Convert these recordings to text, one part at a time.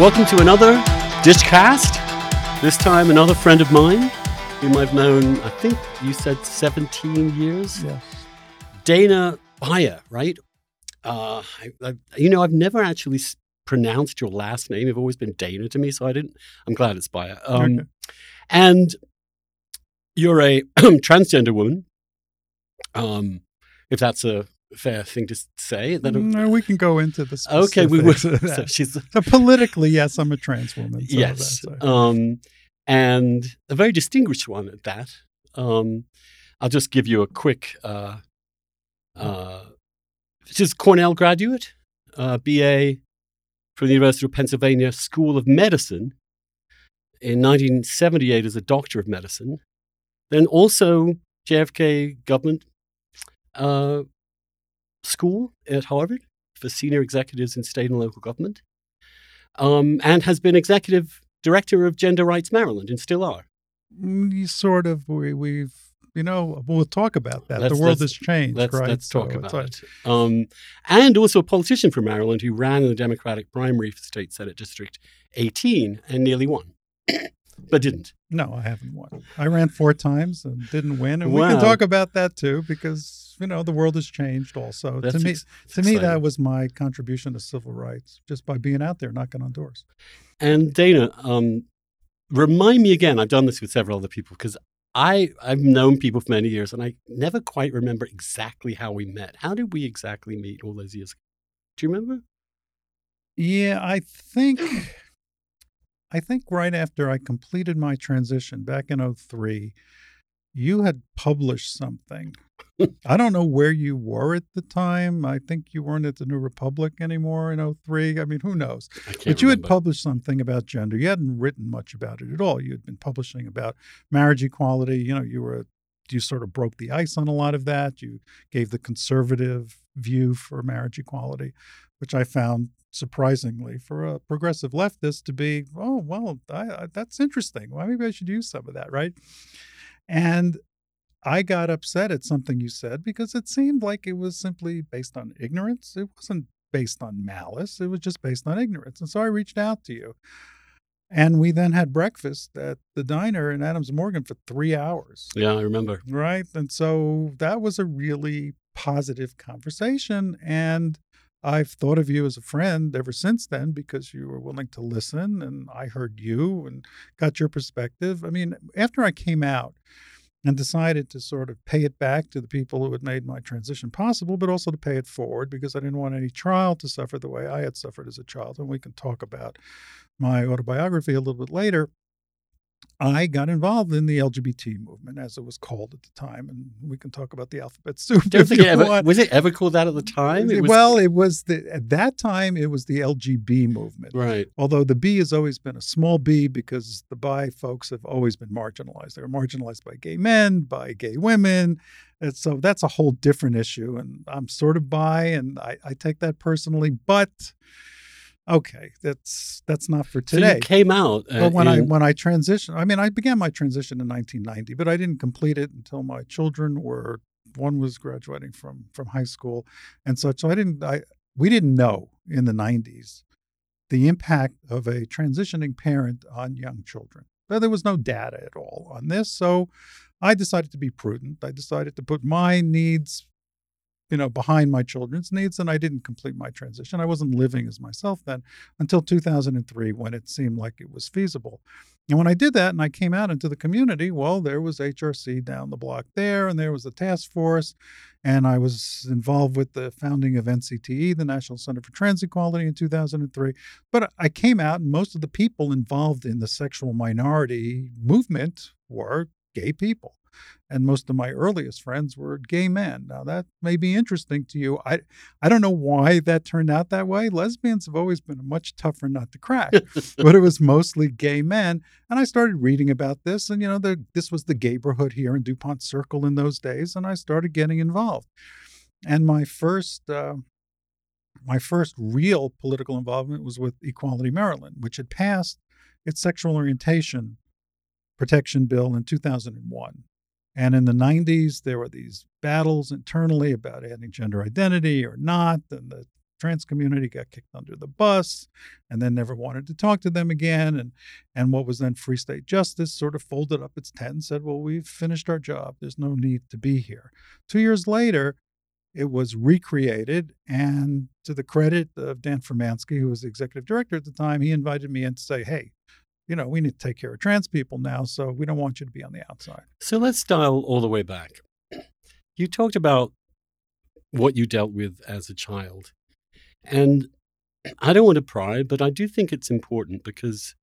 Welcome to another Dishcast. This time, another friend of mine, whom I've known, I think you said 17 years. Yeah. Dana Beyer, right? Uh, I, I, you know, I've never actually pronounced your last name. You've always been Dana to me, so I didn't. I'm glad it's Beyer. Um, Okay. And you're a transgender woman. Um, if that's a fair thing to say, That No, we can go into the okay, we will. So she's So politically, yes, I'm a trans woman. So yes, that's a- um, and a very distinguished one at that. Um, I'll just give you a quick. Uh, uh, she's a Cornell graduate, uh, BA from the University of Pennsylvania School of Medicine. In 1978, as a doctor of medicine, then also JFK Government uh, School at Harvard for senior executives in state and local government um, and has been executive director of Gender Rights Maryland and still are. Mm, you sort of we, we've you know we'll talk about that. Let's- the world has changed, Let's, right? let's talk So about it's it. Um, and also a politician from Maryland who ran in the Democratic primary for State Senate District 18 and nearly won, but didn't. no, I haven't won. I ran four times and didn't win, and we can talk about that too because you know the world has changed. Also, That's to me, ex- to me, exciting. that was my contribution to civil rights, just by being out there knocking on doors. And Dana, um, remind me again. I've done this with several other people because I I've known people for many years, and I never quite remember exactly how we met. How did we exactly meet all those years? ago? Do you remember? Yeah, I think I think right after I completed my transition back in 03, you had published something. I don't know where you were at the time. I think you weren't at the New Republic anymore in 03. I mean, who knows? But you had published something about gender. You hadn't written much about it at all. You had been publishing about marriage equality. You know, you were you sort of broke the ice on a lot of that. You gave the conservative view for marriage equality, which I found surprisingly for a progressive leftist to be, oh well, I, I, that's interesting. Well, maybe I should use some of that, right? And I got upset at something you said because it seemed like it was simply based on ignorance. It wasn't based on malice. It was just based on ignorance. And so I reached out to you. And we then had breakfast at the diner in Adams Morgan for three hours. Yeah, I remember. Right. And so that was a really positive conversation. And I've thought of you as a friend ever since then because you were willing to listen and I heard you and got your perspective. I mean, after I came out and decided to sort of pay it back to the people who had made my transition possible, but also to pay it forward because I didn't want any child to suffer the way I had suffered as a child. And we can talk about my autobiography a little bit later. I got involved in the LGBT movement, as it was called at the time, and we can talk about the alphabet soup. Don't think it ever, was it ever called that at the time? It was, well, it was the at that time it was the LGB movement. right. Although the B has always been a small b because the bi folks have always been marginalized. They were marginalized by gay men, by gay women. And so that's a whole different issue. And I'm sort of bi and I, I take that personally. But okay, that's that's not for So today. you came out. Uh, But when I in- when I transitioned, I mean, I began my transition in 1990, but I didn't complete it until my children were one was graduating from from high school and such. So I didn't. I we didn't know in the 90s the impact of a transitioning parent on young children. There was no data at all on this, so I decided to be prudent. I decided to put my needs you know, behind my children's needs, and I didn't complete my transition. I wasn't living as myself then until 2003 when it seemed like it was feasible. And when I did that and I came out into the community, well, there was HRC down the block there, and there was the task force, and I was involved with the founding of NCTE, the National Center for Trans Equality, in 2003. But I came out, and most of the people involved in the sexual minority movement were gay people and most of my earliest friends were gay men. Now that may be interesting to you. I I don't know why that turned out that way. Lesbians have always been much tougher not to crack, but it was mostly gay men. And I started reading about this, and you know, the, this was the gayborhood here in Dupont Circle in those days, and I started getting involved. And my first. Uh, my first real political involvement was with Equality Maryland, which had passed its sexual orientation protection bill in 2001. And in the 90s, there were these battles internally about adding gender identity or not. And the trans community got kicked under the bus and then never wanted to talk to them again. And, and what was then Free State Justice sort of folded up its tent and said, well, we've finished our job. There's no need to be here. Two years later, it was recreated. And to the credit of Dan Furmansky, who was the executive director at the time, he invited me in to say, hey, you know, we need to take care of trans people now, so we don't want you to be on the outside. So let's dial all the way back. You talked about what you dealt with as a child. And I don't want to pry, but I do think it's important because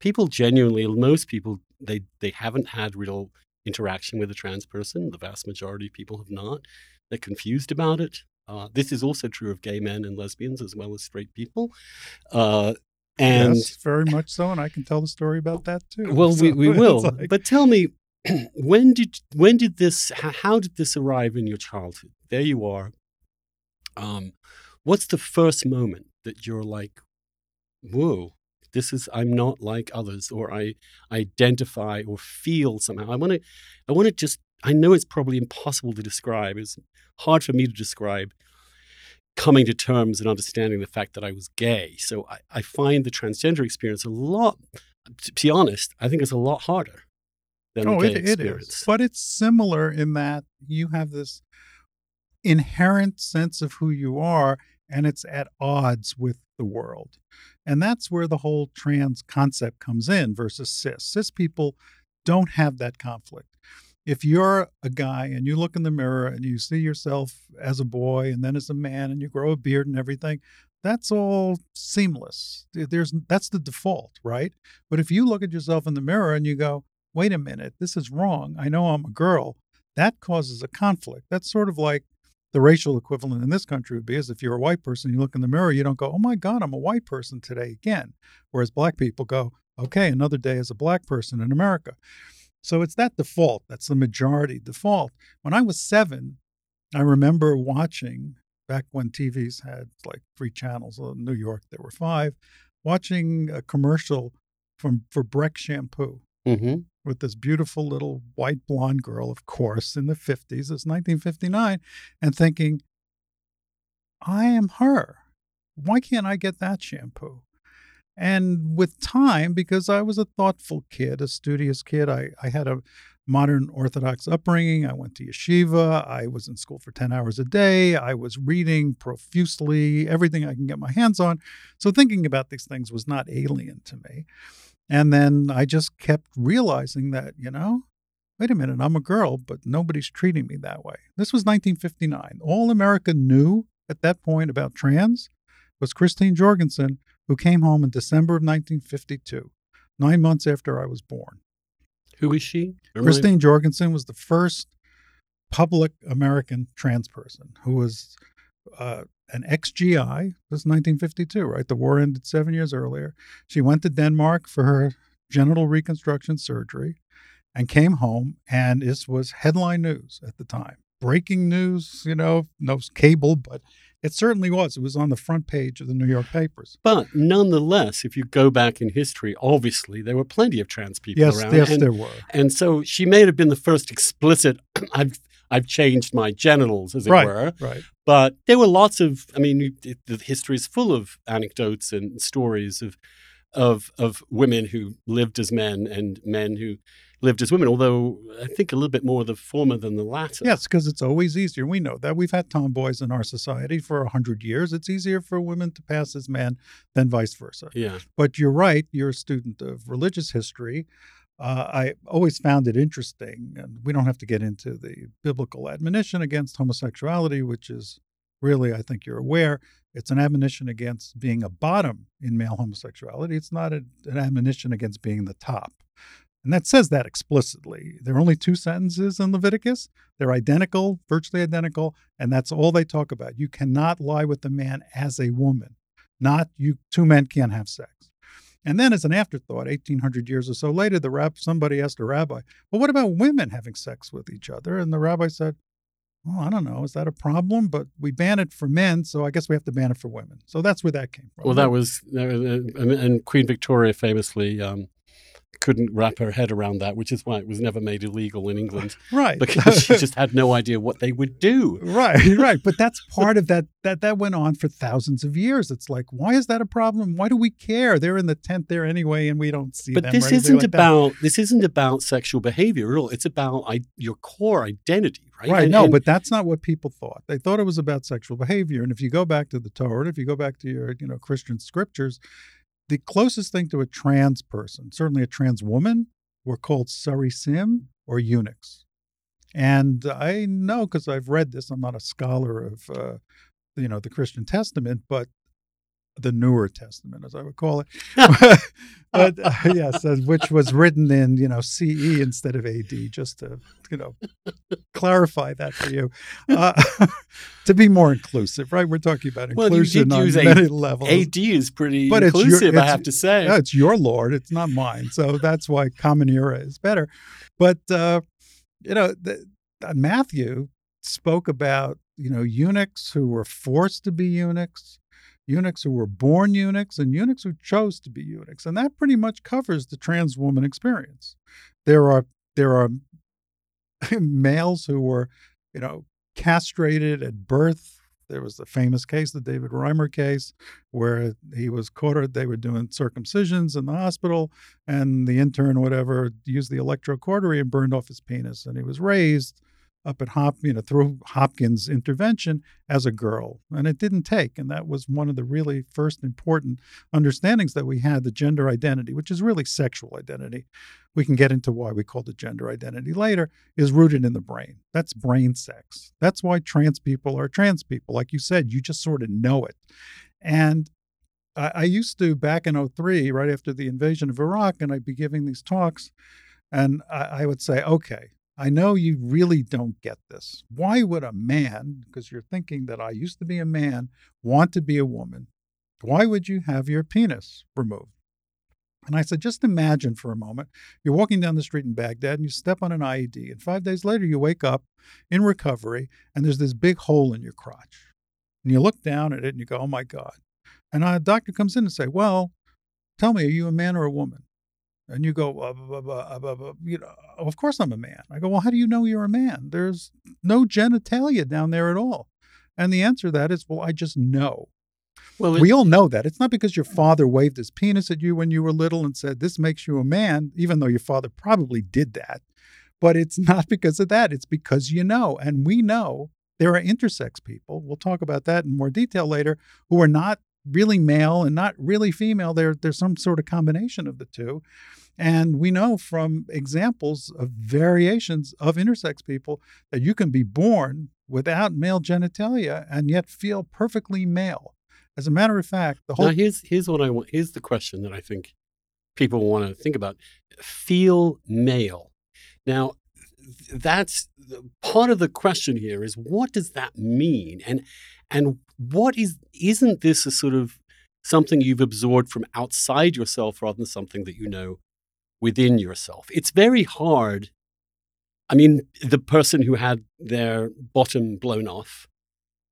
people genuinely, most people, they, they haven't had real interaction with a trans person. The vast majority of people have not. They're confused about it. Uh, this is also true of gay men and lesbians as well as straight people. Uh, and yes, very much so, and I can tell the story about that too. Well, so we, we will. Like... But tell me, when did when did this? How did this arrive in your childhood? There you are. Um, what's the first moment that you're like, whoa, this is I'm not like others, or I identify or feel somehow. I want to, I want to just. I know it's probably impossible to describe. It's hard for me to describe coming to terms and understanding the fact that I was gay. So I, I find the transgender experience a lot, to be honest, I think it's a lot harder than oh, the gay it, experience. It is. But it's similar in that you have this inherent sense of who you are and it's at odds with the world. And that's where the whole trans concept comes in versus cis. Cis people don't have that conflict if you're a guy and you look in the mirror and you see yourself as a boy and then as a man and you grow a beard and everything, that's all seamless. There's that's the default, right? But if you look at yourself in the mirror and you go, "Wait a minute, this is wrong. I know I'm a girl." That causes a conflict. That's sort of like the racial equivalent in this country would be is if you're a white person, you look in the mirror, you don't go, "Oh my god, I'm a white person today again." Whereas black people go, "Okay, another day as a black person in America." So it's that default. That's the majority default. When I was seven, I remember watching back when TVs had like three channels. In New York, there were five. Watching a commercial from for Breck shampoo mm-hmm. with this beautiful little white blonde girl, of course, in the fifties. It's 1959, and thinking, I am her. Why can't I get that shampoo? And with time, because I was a thoughtful kid, a studious kid, I, I had a modern Orthodox upbringing. I went to yeshiva. I was in school for 10 hours a day. I was reading profusely, everything I can get my hands on. So thinking about these things was not alien to me. And then I just kept realizing that, you know, wait a minute, I'm a girl, but nobody's treating me that way. This was 1959. All America knew at that point about trans was Christine Jorgensen, who came home in December of 1952, nine months after I was born. Who is she? Christine Jorgensen was the first public American trans person who was uh, an ex-GI. This is 1952, right? The war ended seven years earlier. She went to Denmark for her genital reconstruction surgery and came home, and this was headline news at the time. Breaking news, you know, no cable, but it certainly was. It was on the front page of the New York papers. But nonetheless, if you go back in history, obviously there were plenty of trans people yes, around. Yes, and, there were. And so she may have been the first explicit. I've I've changed my genitals, as it right, were. Right. But there were lots of. I mean, it, the history is full of anecdotes and stories of of of women who lived as men and men who lived as women, although I think a little bit more of the former than the latter. Yes, because it's always easier. We know that. We've had tomboys in our society for 100 years. It's easier for women to pass as men than vice versa. Yeah. But you're right. You're a student of religious history. Uh, I always found it interesting, and we don't have to get into the biblical admonition against homosexuality, which is really, I think you're aware, it's an admonition against being a bottom in male homosexuality. It's not a, an admonition against being the top. And that says that explicitly. There are only two sentences in Leviticus. They're identical, virtually identical, and that's all they talk about. You cannot lie with the man as a woman, not you two men can't have sex. And then, as an afterthought, 1800 years or so later, the rab- somebody asked a rabbi, Well, what about women having sex with each other? And the rabbi said, Well, I don't know. Is that a problem? But we ban it for men, so I guess we have to ban it for women. So that's where that came from. Well, that was, uh, and Queen Victoria famously um, couldn't wrap her head around that, which is why it was never made illegal in England right. because she just had no idea what they would do. right, right. But that's part of that that that went on for thousands of years. It's like, why is that a problem? Why do we care? They're in the tent there anyway, and we don't see But them. this isn't like that. about this isn't about sexual behavior at all. It's about I, your core identity, right? Right. And- no, and- but that's not what people thought. They thought it was about sexual behavior. And if you go back to the Torah, if you go back to your, you know, Christian scriptures, the closest thing to a trans person, certainly a trans woman, were called sarisim or eunuchs. And I know because I've read this. I'm not a scholar of, uh, you know, the Christian Testament, but the Newer Testament, as I would call it. but uh, yes, uh, which was written in, you know, CE instead of AD, just to, you know, clarify that for you. Uh, to be more inclusive, right? We're talking about Well, inclusion on A- many levels. AD is pretty But it's your- inclusive, I have to say. Yeah, it's your Lord. It's not mine. So that's why Common Era is better. But uh, you know, the, uh, Matthew spoke about you know eunuchs who were forced to be eunuchs, eunuchs who were born eunuchs, and eunuchs who chose to be eunuchs, and that pretty much covers the trans woman experience. There are there are males who were you know castrated at birth. There was the famous case, the David Reimer case, where he was caught. They were doing circumcisions in the hospital, and the intern, whatever, used the electrocautery and burned off his penis, and he was raised up at Hop, you know, through Hopkins intervention as a girl, and it didn't take, and that was one of the really first important understandings that we had the gender identity, which is really sexual identity. We can get into why we called it gender identity later, is rooted in the brain. That's brain sex. That's why trans people are trans people. Like you said, you just sort of know it. And I, used to, back in 03, right after the invasion of Iraq, and I'd be giving these talks, and I would say, okay, I know you really don't get this. Why would a man, because you're thinking that I used to be a man, want to be a woman? Why would you have your penis removed? And I said, just imagine for a moment you're walking down the street in Baghdad and you step on an IED, and five days later you wake up in recovery and there's this big hole in your crotch. And you look down at it and you go, oh my God. And a doctor comes in and say, well, tell me, are you a man or a woman? And you go, uh, blah, blah, blah, you know, of course I'm a man. I go, well, how do you know you're a man? There's no genitalia down there at all. And the answer to that is, well, I just know. Well, We all know that. It's not because your father waved his penis at you when you were little and said, this makes you a man, even though your father probably did that. But it's not because of that. It's because you know. And we know there are intersex people. We'll talk about that in more detail later, who are not really male and not really female. They're, there's some sort of combination of the two. And we know from examples of variations of intersex people that you can be born without male genitalia and yet feel perfectly male. As a matter of fact, the whole now here's here's what I want. Here's the question that I think people want to think about: feel male. Now, that's part of the question here. Is what does that mean? And and what is isn't this a sort of something you've absorbed from outside yourself rather than something that you know within yourself? It's very hard. I mean, the person who had their bottom blown off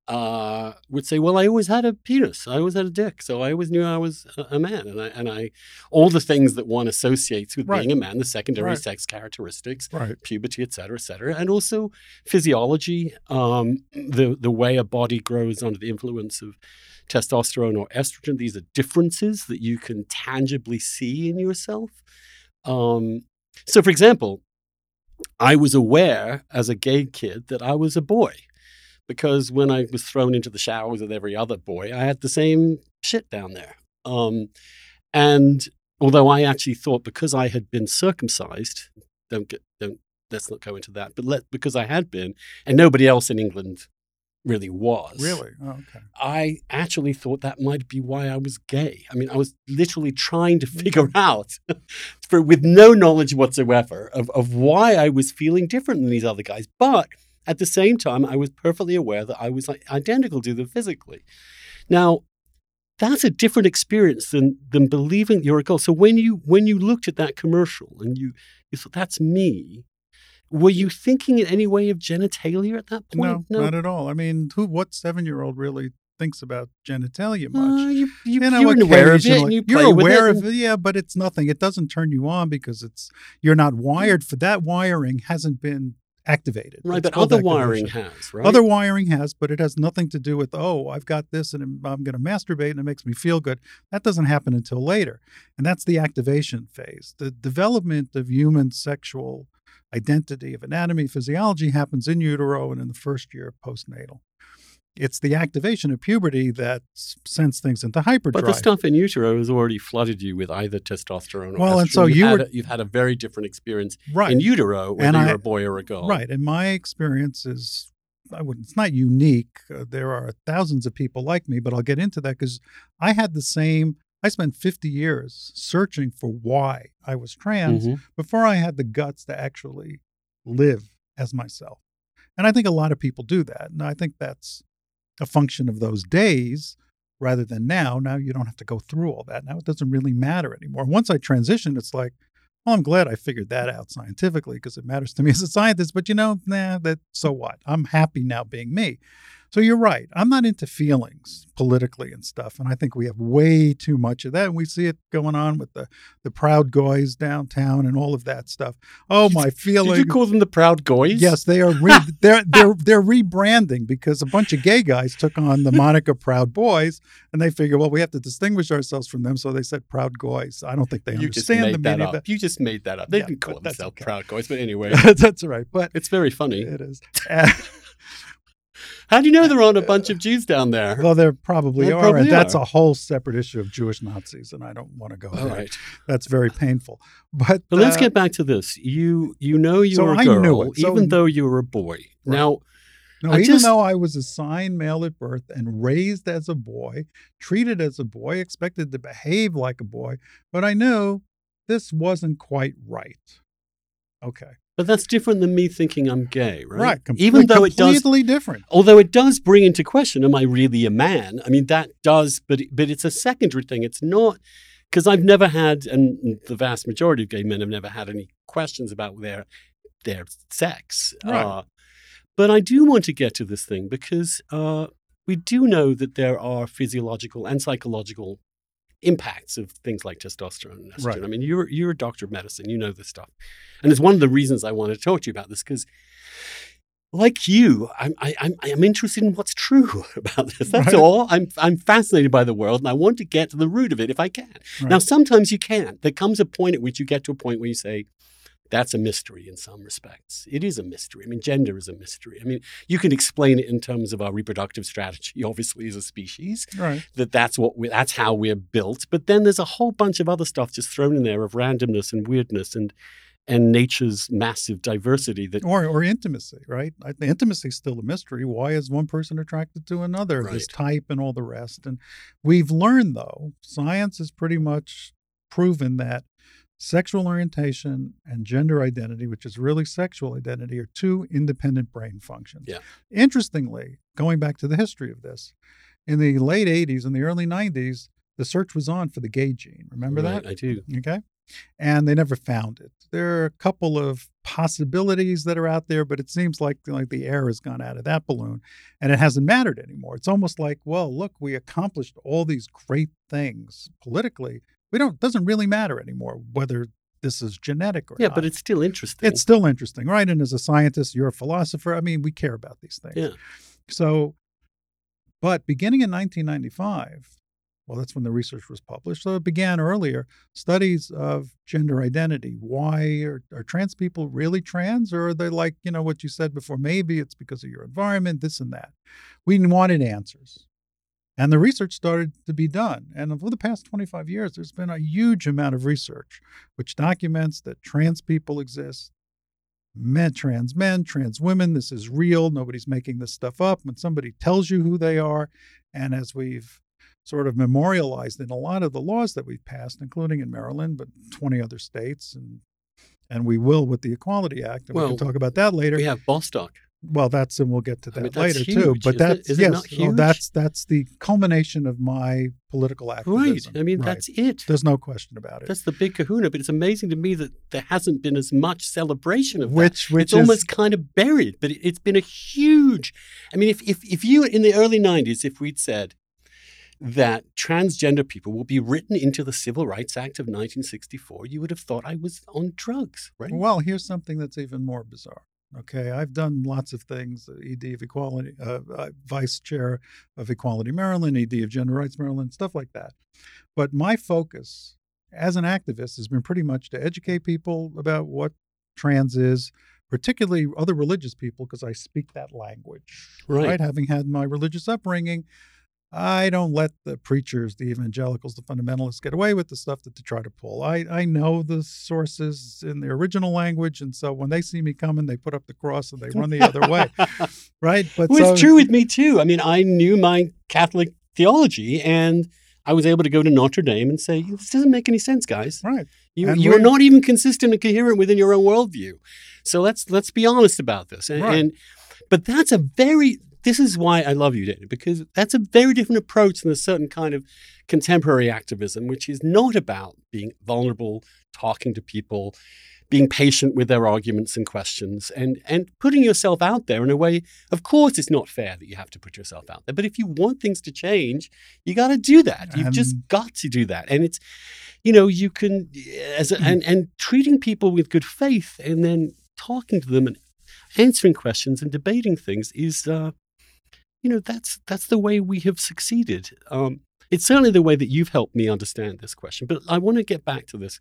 uh, would say, "Well, I always had a penis. I always had a dick, so I always knew I was a, a man." And I, and I, all the things that one associates with Right. being a man, the secondary Right. sex characteristics, right. puberty, et cetera, et cetera, and also physiology, um, the the way a body grows under the influence of testosterone or estrogen. These are differences that you can tangibly see in yourself. Um, so, for example, I was aware as a gay kid that I was a boy because when I was thrown into the showers with every other boy, I had the same shit down there. Um, and although I actually thought because I had been circumcised, don't get don't let's not go into that, but let because I had been, and nobody else in England really was. Really? Oh, okay. I actually thought that might be why I was gay. I mean, I was literally trying to figure out, for with no knowledge whatsoever, of, of why I was feeling different than these other guys. But at the same time, I was perfectly aware that I was like, identical to them physically. Now, that's a different experience than than believing you're a girl. So when you when you looked at that commercial and you you thought that's me, were you thinking in any way of genitalia at that point? No, not at all. I mean, who? What seven-year-old really thinks about genitalia much. Uh, you, you, you know, you're aware of it. You with aware it of it, yeah, but it's nothing. It doesn't turn you on because it's you're not wired for that. Wiring hasn't been activated. Right, It's but other wiring has, right? Other wiring has, but it has nothing to do with oh, I've got this and I'm- I'm going to masturbate and it makes me feel good. That doesn't happen until later, and that's the activation phase. The development of human sexual identity of anatomy, physiology happens in utero and in the first year of postnatal. It's the activation of puberty that sends things into hyperdrive. But the stuff in utero has already flooded you with either testosterone or Well, and estrogen. so you've you had were- a, you've had a very different experience right. in utero, whether And you're I- a boy or a girl. Right. And my experience is, I wouldn't, it's not unique. Uh, there are thousands of people like me, but I'll get into that because I had the same, I spent 50 years searching for why I was trans Mhm. before I had the guts to actually live as myself. And I think a lot of people do that. And I think that's a function of those days rather than now. Now you don't have to go through all that. Now it doesn't really matter anymore. Once I transitioned, it's like, well, I'm glad I figured that out scientifically because it matters to me as a scientist. But you know, nah, that so what? I'm happy now being me. So you're right. I'm not into feelings politically and stuff, and I think we have way too much of that. And we see it going on with the the proud guys downtown and all of that stuff. Oh, my feelings. Did you call them the Proud Goys? Yes, they are. Re- they're they're they're rebranding because a bunch of gay guys took on the moniker Proud Boys, and they figure, well, we have to distinguish ourselves from them, so they said Proud Goys. I don't think they you just understand the that meaning up. of You just made that up. They Yeah, didn't call themselves okay. Proud Goys, but anyway. That's right, but it's very funny. it is. How do you know there aren't a bunch of Jews down there? well, there probably There are, probably and that's are. a whole separate issue of Jewish Nazis, and I don't want to go All there. right. That's very painful. But But let's uh, get back to this. You you know you So were a I knew girl, it. So- even though you were a boy. Now, No, I even just- though I was assigned male at birth and raised as a boy, treated as a boy, expected to behave like a boy, but I knew this wasn't quite right. Okay. But that's different than me thinking I'm gay, right? Right. com- even though it does completely different. although it does bring into question am i really a man i mean that does but but it's a secondary thing it's not because i've never had and the vast majority of gay men have never had any questions about their their sex Right. uh, but i do want to get to this thing because uh, we do know that there are physiological and psychological impacts of things like testosterone and estrogen. Right. I mean, you're you're a doctor of medicine, you know this stuff, and it's one of the reasons I want to talk to you about this because, like you, I'm I, I'm I'm interested in what's true about this. That's Right. all. I'm I'm fascinated by the world, and I want to get to the root of it if I can. Right. Now, sometimes you can't. There comes a point at which you get to a point where you say. That's a mystery in some respects. It is a mystery. I mean, gender is a mystery. I mean, you can explain it in terms of our reproductive strategy, obviously, as a species Right. that that's what we, that's how we're built. But then there's a whole bunch of other stuff just thrown in there of randomness and weirdness and and nature's massive diversity that Or or intimacy, right? I intimacy is still a mystery. Why is one person attracted to another? This type and all the rest. And we've learned though, science has pretty much proven that sexual orientation and gender identity, which is really sexual identity, are two independent brain functions. Yeah. Interestingly, going back to the history of this, in the late 80s and the early 90s, the search was on for the gay gene. Remember Right, that? I do. Okay. And they never found it. There are a couple of possibilities that are out there, but it seems like like the air has gone out of that balloon and it hasn't mattered anymore. It's almost like, well, look, we accomplished all these great things politically. We don't doesn't really matter anymore whether this is genetic or Yeah, not. but it's still interesting. it's still interesting, right? And as a scientist, you're a philosopher. I mean, we care about these things. Yeah. So, but beginning in 1995, well, that's when the research was published. So it began earlier. Studies of gender identity. Why are, are trans people really trans, or are they like you know what you said before? Maybe it's because of your environment, this and that. We wanted answers, and the research started to be done. And over the past 25 years, there's been a huge amount of research which documents that trans people exist, men, trans men, trans women. This is real. Nobody's making this stuff up. When somebody tells you who they are, and as we've sort of memorialized in a lot of the laws that we've passed, including in Maryland, but 20 other states, and and we will with the Equality Act, and we can talk about that later. we have Bostock. Well, that's and we'll get to that I mean, later that's too. But isn't that's Is it yes, well, oh, that's that's the culmination of my political activism. Right. I mean, Right. that's it. there's no question about it. That's the big kahuna. But it's amazing to me that there hasn't been as much celebration of that. Which which it's is almost kind of buried, but it, it's been a huge. I mean, if, if if you in the early '90s, if we'd said that transgender people will be written into the Civil Rights Act of 1964, you would have thought I was on drugs, right? Well, here's something that's even more bizarre. Okay, I've done lots of things. uh, ED of Equality, uh, uh, Vice Chair of Equality Maryland, ED of Gender Rights Maryland, stuff like that. But my focus as an activist has been pretty much to educate people about what trans is, particularly other religious people, because I speak that language. Right. Having had my religious upbringing, I don't let the preachers, the evangelicals, the fundamentalists get away with the stuff that they try to pull. I, I know the sources in the original language, and so when they see me coming, they put up the cross and they run the other way, right? But Well, so, it's true with me too. I mean, I knew my Catholic theology, and I was able to go to Notre Dame and say, "This doesn't make any sense, guys. right? You, And you're we're- not even consistent and coherent within your own worldview. So let's let's be honest about this. And, Right. and but that's a very this is why I love you, Dana, because that's a very different approach than a certain kind of contemporary activism, which is not about being vulnerable, talking to people, being patient with their arguments and questions, and and putting yourself out there in a way. Of course, it's not fair that you have to put yourself out there, but if you want things to change, you got to do that. You've just got to do that, and it's you know you can as a, and and treating people with good faith and then talking to them and answering questions and debating things is uh you know that's that's the way we have succeeded um it's certainly the way that you've helped me understand this question but i want to get back to this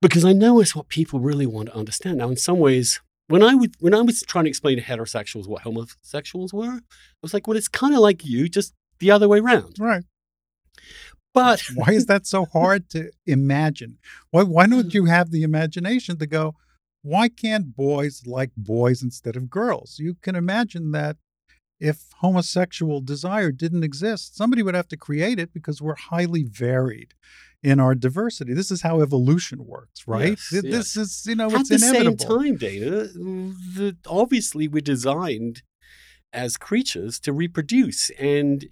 because i know it's what people really want to understand now in some ways when i would when i was trying to explain to heterosexuals what homosexuals were i was like well it's kind of like you just the other way around Right. but Why is that so hard to imagine? Why why don't you have the imagination to go? Why can't boys like boys instead of girls? You can imagine that if homosexual desire didn't exist, somebody would have to create it because we're highly varied in our diversity. This is how evolution works, right? Yes, Th- yes. This is, you know, At it's the inevitable. same time, Dana, the, obviously we're designed as creatures to reproduce, and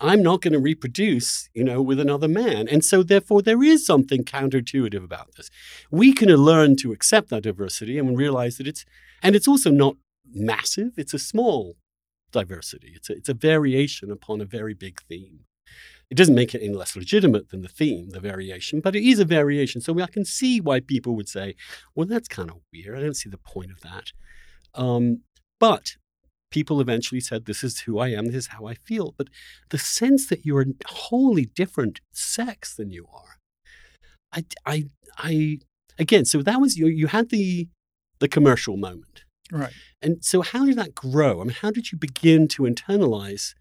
I'm not going to reproduce, you know, with another man, and so therefore there is something counterintuitive about this. We can learn to accept that diversity and realize that it's, and it's also not massive. It's a small diversity. It's a, it's a variation upon a very big theme. It doesn't make it any less legitimate than the theme, the variation, but it is a variation. So I can see why people would say, well, that's kind of weird. I don't see the point of that. Um, but people eventually said, this is who I am, this is how I feel. But the sense that you're a wholly different sex than you are, I, I, I again, so that was you, you had the, the commercial moment. Right. And so how did that grow? I mean, how did you begin to internalize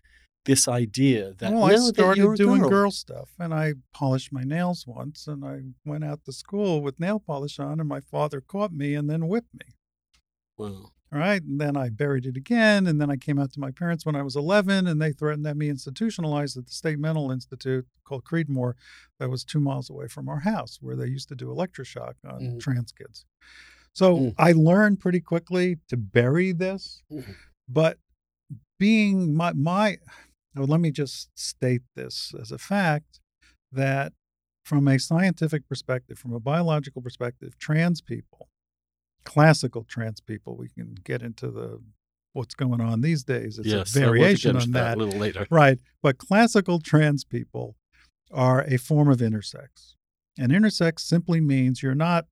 this idea that, well, I that you're started doing girl? girl stuff, and I polished my nails once, and I went out to school with nail polish on, and my father caught me and then whipped me. Wow. All right. And then I buried it again. And then I came out to my parents when I was 11, and they threatened that me institutionalized at the State Mental Institute called Creedmoor, that was two miles away from our house, where they used to do electroshock on Mhm. trans kids. So Mm. I learned pretty quickly to bury this. Mhm. But being my, my well, let me just state this as a fact that from a scientific perspective, from a biological perspective, trans people, classical trans people, we can get into the what's going on these days. It's yes, a I want to variation on into that. a little later. Right. But classical trans people are a form of intersex. And intersex simply means you're not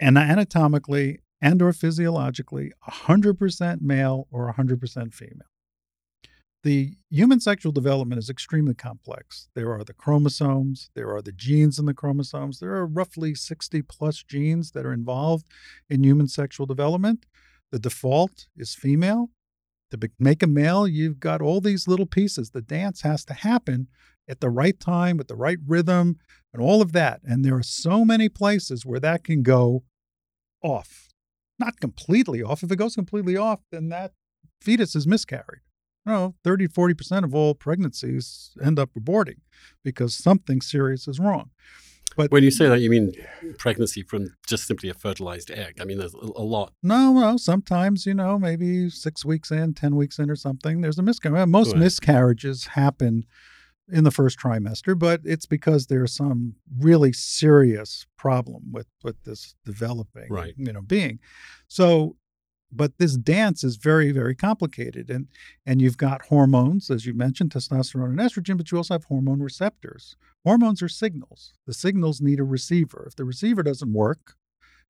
an anatomically and or physiologically 100% male or 100% female. The human sexual development is extremely complex. There are the chromosomes, there are the genes in the chromosomes. There are roughly 60 plus genes that are involved in human sexual development. The default is female. To make a male, you've got all these little pieces. The dance has to happen at the right time, with the right rhythm, and all of that. And there are so many places where that can go off. Not completely off. If it goes completely off, then that fetus is miscarried. You know, 30, 40% of all pregnancies end up aborting because something serious is wrong. But when you say that, you mean pregnancy from just simply a fertilized egg. I mean, there's a, lot. No, no. Sometimes, you know, maybe six weeks in, 10 weeks in, or something, there's a miscarriage. Most Right. miscarriages happen in the first trimester, but it's because there's some really serious problem with, with this developing, Right. you know, being. So, but this dance is very, very complicated. And and you've got hormones, as you mentioned, testosterone and estrogen, but you also have hormone receptors. Hormones are signals. The signals need a receiver. If the receiver doesn't work,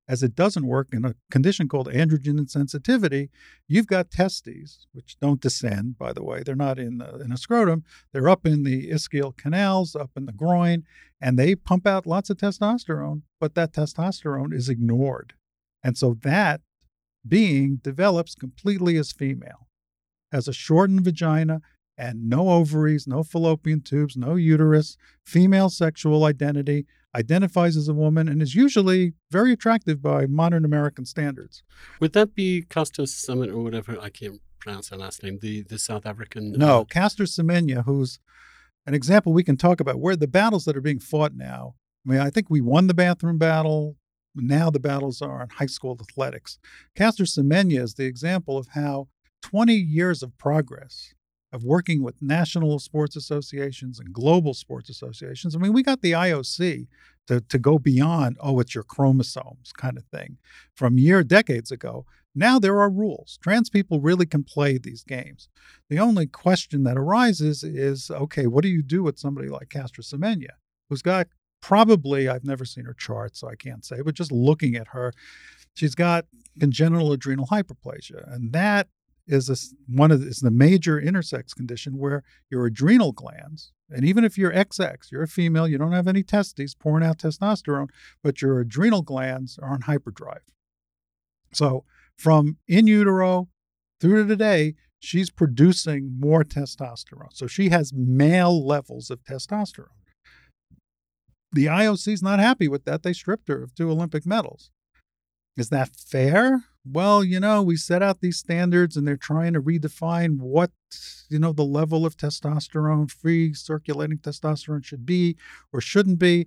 as it doesn't work in a condition called androgen insensitivity, you've got testes, which don't descend, by the way. They're not in the, in a scrotum. They're up in the ischial canals, up in the groin, and they pump out lots of testosterone, but that testosterone is ignored. And so that being develops completely as female, has a shortened vagina and no ovaries, no fallopian tubes, no uterus, female sexual identity, identifies as a woman, and is usually very attractive by modern American standards. Would that be Caster Summit or whatever? I can't pronounce her last name. The the South African. No, uh, Caster Semenya, who's an example we can talk about, where the battles that are being fought now. I mean, I think we won the bathroom battle. Now the battles are in high school athletics. Caster Semenya is the example of how 20 years of progress of working with national sports associations and global sports associations. I mean, we got the IOC to, to go beyond, oh, it's your chromosomes kind of thing from year decades ago. Now there are rules. Trans people really can play these games. The only question that arises is okay, what do you do with somebody like Caster Semenya, who's got probably, I've never seen her chart, so I can't say, but just looking at her, she's got congenital adrenal hyperplasia. And that is a, one of the, is the major intersex condition where your adrenal glands, and even if you're XX, you're a female, you don't have any testes pouring out testosterone, but your adrenal glands are on hyperdrive. So from in utero through to today, she's producing more testosterone. So she has male levels of testosterone. The IOC is not happy with that. They stripped her of two Olympic medals. Is that fair? Well, you know, we set out these standards and they're trying to redefine what, you know, the level of testosterone, free circulating testosterone should be or shouldn't be.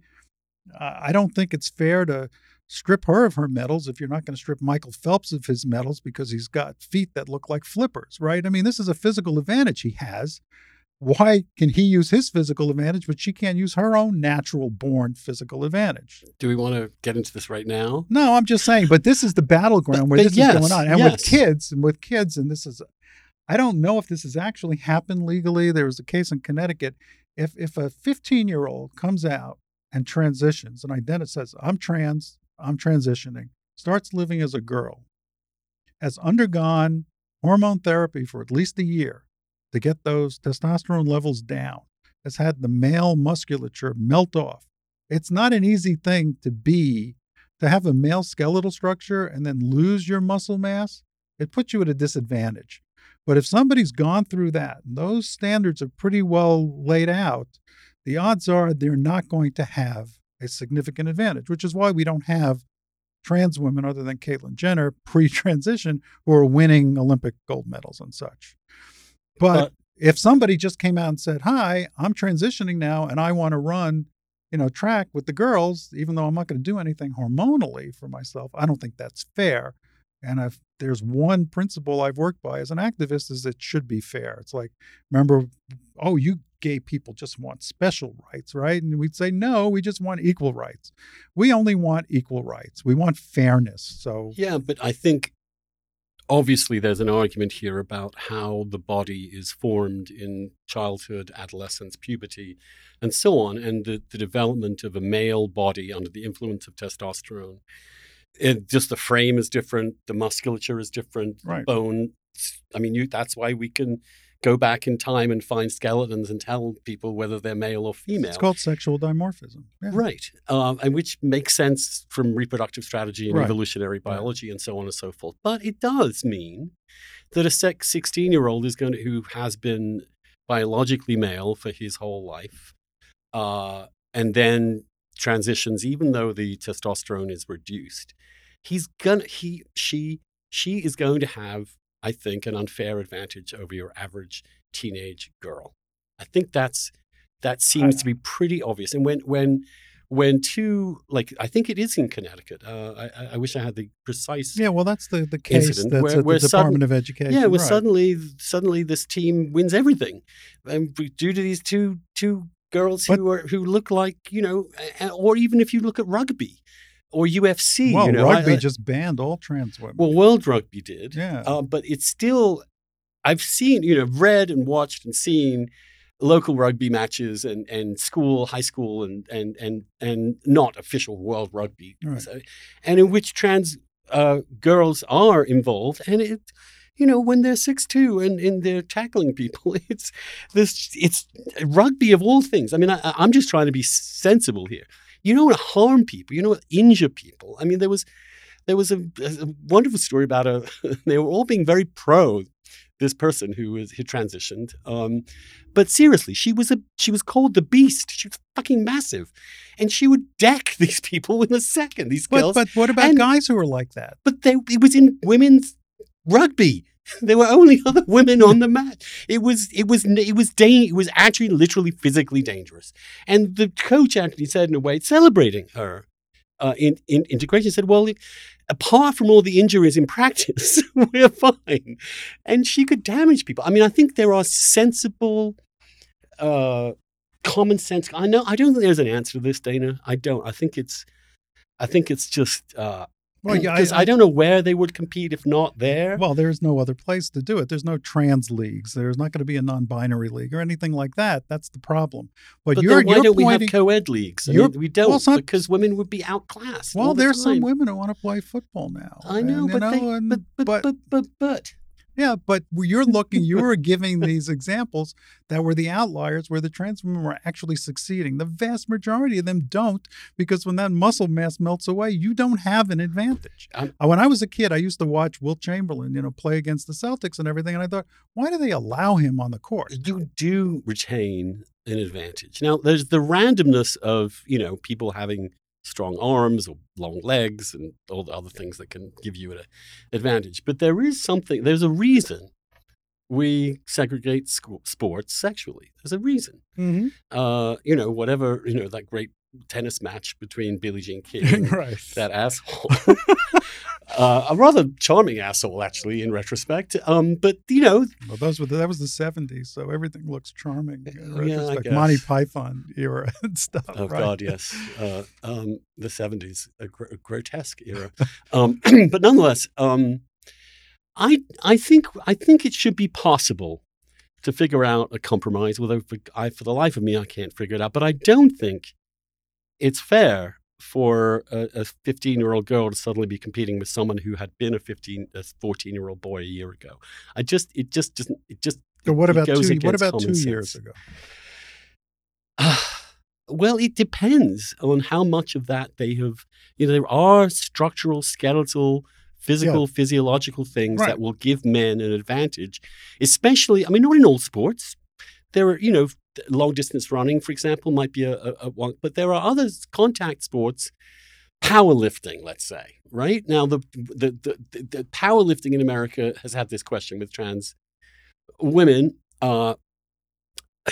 I don't think it's fair to strip her of her medals if you're not going to strip Michael Phelps of his medals because he's got feet that look like flippers, right? I mean, this is a physical advantage he has. Why can he use his physical advantage, but she can't use her own natural born physical advantage? Do we want to get into this right now? No, I'm just saying, but this is the battleground But- where but this yes, is going on. And with kids, and with kids, and this is, I don't know if this has actually happened legally. There was a case in Connecticut. If if a 15 year old comes out and transitions and identi- says, I'm trans, I'm transitioning, starts living as a girl, has undergone hormone therapy for at least a year to get those testosterone levels down, has had the male musculature melt off. It's not an easy thing to be, to have a male skeletal structure and then lose your muscle mass. It puts you at a disadvantage. But if somebody's gone through that, those standards are pretty well laid out, the odds are they're not going to have a significant advantage, which is why we don't have trans women other than Caitlyn Jenner pre transition who are winning Olympic gold medals and such. But But- if somebody just came out and said, Hi, I'm transitioning now and I want to run, you know, track with the girls, even though I'm not going to do anything hormonally for myself, I don't think that's fair. And if there's one principle I've worked by as an activist is it should be fair. It's like, remember, oh, you gay people just want special rights, right? And we'd say, no, we just want equal rights. We only want equal rights. We want fairness. So Yeah, but I think obviously there's an argument here about how the body is formed in childhood, adolescence, puberty, and so on, and the, the development of a male body under the influence of testosterone. It, just the frame is different, the musculature is different, Right. bone. I mean, you, that's why we can go back in time and find skeletons and tell people whether they're male or female. it's called sexual dimorphism. Yeah. Right. Um, and which makes sense from reproductive strategy and Right. evolutionary biology and so on and so forth. But it does mean that a 16 year old is going to, who has been biologically male for his whole life uh, and then transitions, even though the testosterone is reduced, he's gonna, he, she, she is going to have, I think, an unfair advantage over your average teenage girl. I think that's, that seems to be pretty obvious. And when, when, when two, like I think it is in Connecticut. Uh, I, I wish I had the precise. Yeah, well, that's the the case that's where- where the sudden- Department of Education. Yeah, where right. suddenly, suddenly this team wins everything, and due to these two two girls But- who are who look like you know, or even if you look at rugby or UFC, well, you know, rugby I- just banned all trans women. well, World Rugby did, yeah, uh, but it's still. I've seen, you know, read and watched and seen local rugby matches and, and school, high school, and and and and not official world rugby, Right. So- and in which trans uh, girls are involved, and it. You know, when they're six two and, and they're tackling people, it's this. It's rugby of all things. I mean, I, I'm just trying to be sensible here. You don't want to harm people. You don't want to injure people. I mean, there was there was a, a wonderful story about a. They were all being very pro this person who was who transitioned. Um, but seriously, she was a she was called the Beast. She was fucking massive, and she would deck these people in a second. These girls, but but what about and- guys who are like that? but they it was in women's rugby. There were only other women on the mat. It was it was it was da- it was actually literally physically dangerous. And the coach actually said in a way celebrating her uh, in, in integration said, "Well, apart from all the injuries in practice, we're fine." And she could damage people. I mean, I think there are sensible. Uh, common sense i know i don't think there's an answer to this dana i don't i think it's i think it's just uh Well, yeah, because I, don't know where they would compete if not there. Well, there's no other place to do it. There's no trans leagues. There's not going to be a non-binary league or anything like that. That's the problem. But, but you're, why you're don't we have co-ed leagues? I mean, we don't well, not- because women would be outclassed. well, the there's some women who want to play football now. I know, and, but, they, and- but, but, but, but, but, but, yeah, but you're looking, you were giving these examples that were the outliers where the trans women were actually succeeding. The vast majority of them don't because when that muscle mass melts away, you don't have an advantage. I'm- Uh, when I was a kid, I used to watch Wilt Chamberlain, you know, play against the Celtics and everything, and I thought, why do they allow him on the court? you do retain an advantage. Now, there's the randomness of you know people having strong arms or long legs and all the other things that can give you an advantage. But there is something. There's a reason we segregate sports sexually. There's a reason. Mm-hmm. uh, you know, whatever, you know, that great tennis match between Billie Jean King right. that asshole. uh, a rather charming asshole, actually, in retrospect. Um, but, you know, Well, those were the, that was the '70s, so everything looks charming. In Yeah, I retrospect. Monty. Python era and stuff. oh, right? God, yes. Uh, um, the 70s, a, gr- a grotesque era. Um, but nonetheless, um, I, I, think, I think it should be possible to figure out a compromise. Although for, I, for the life of me, I can't figure it out. But I don't think it's fair for a 15 year old girl to suddenly be competing with someone who had been a 15, a 14 year old boy a year ago. I just, it just doesn't, it just, So what about two? What about two years ago? well, it depends on how much of that they have. You know, there are structural, skeletal, physical, physiological things Right. that will give men an advantage, especially, I mean, not in all sports. There are, you know, long distance running, for example, might be a, a, a one, but there are other contact sports, powerlifting, let's say, right? Now, the, the, the, the, powerlifting in America has had this question with trans women uh,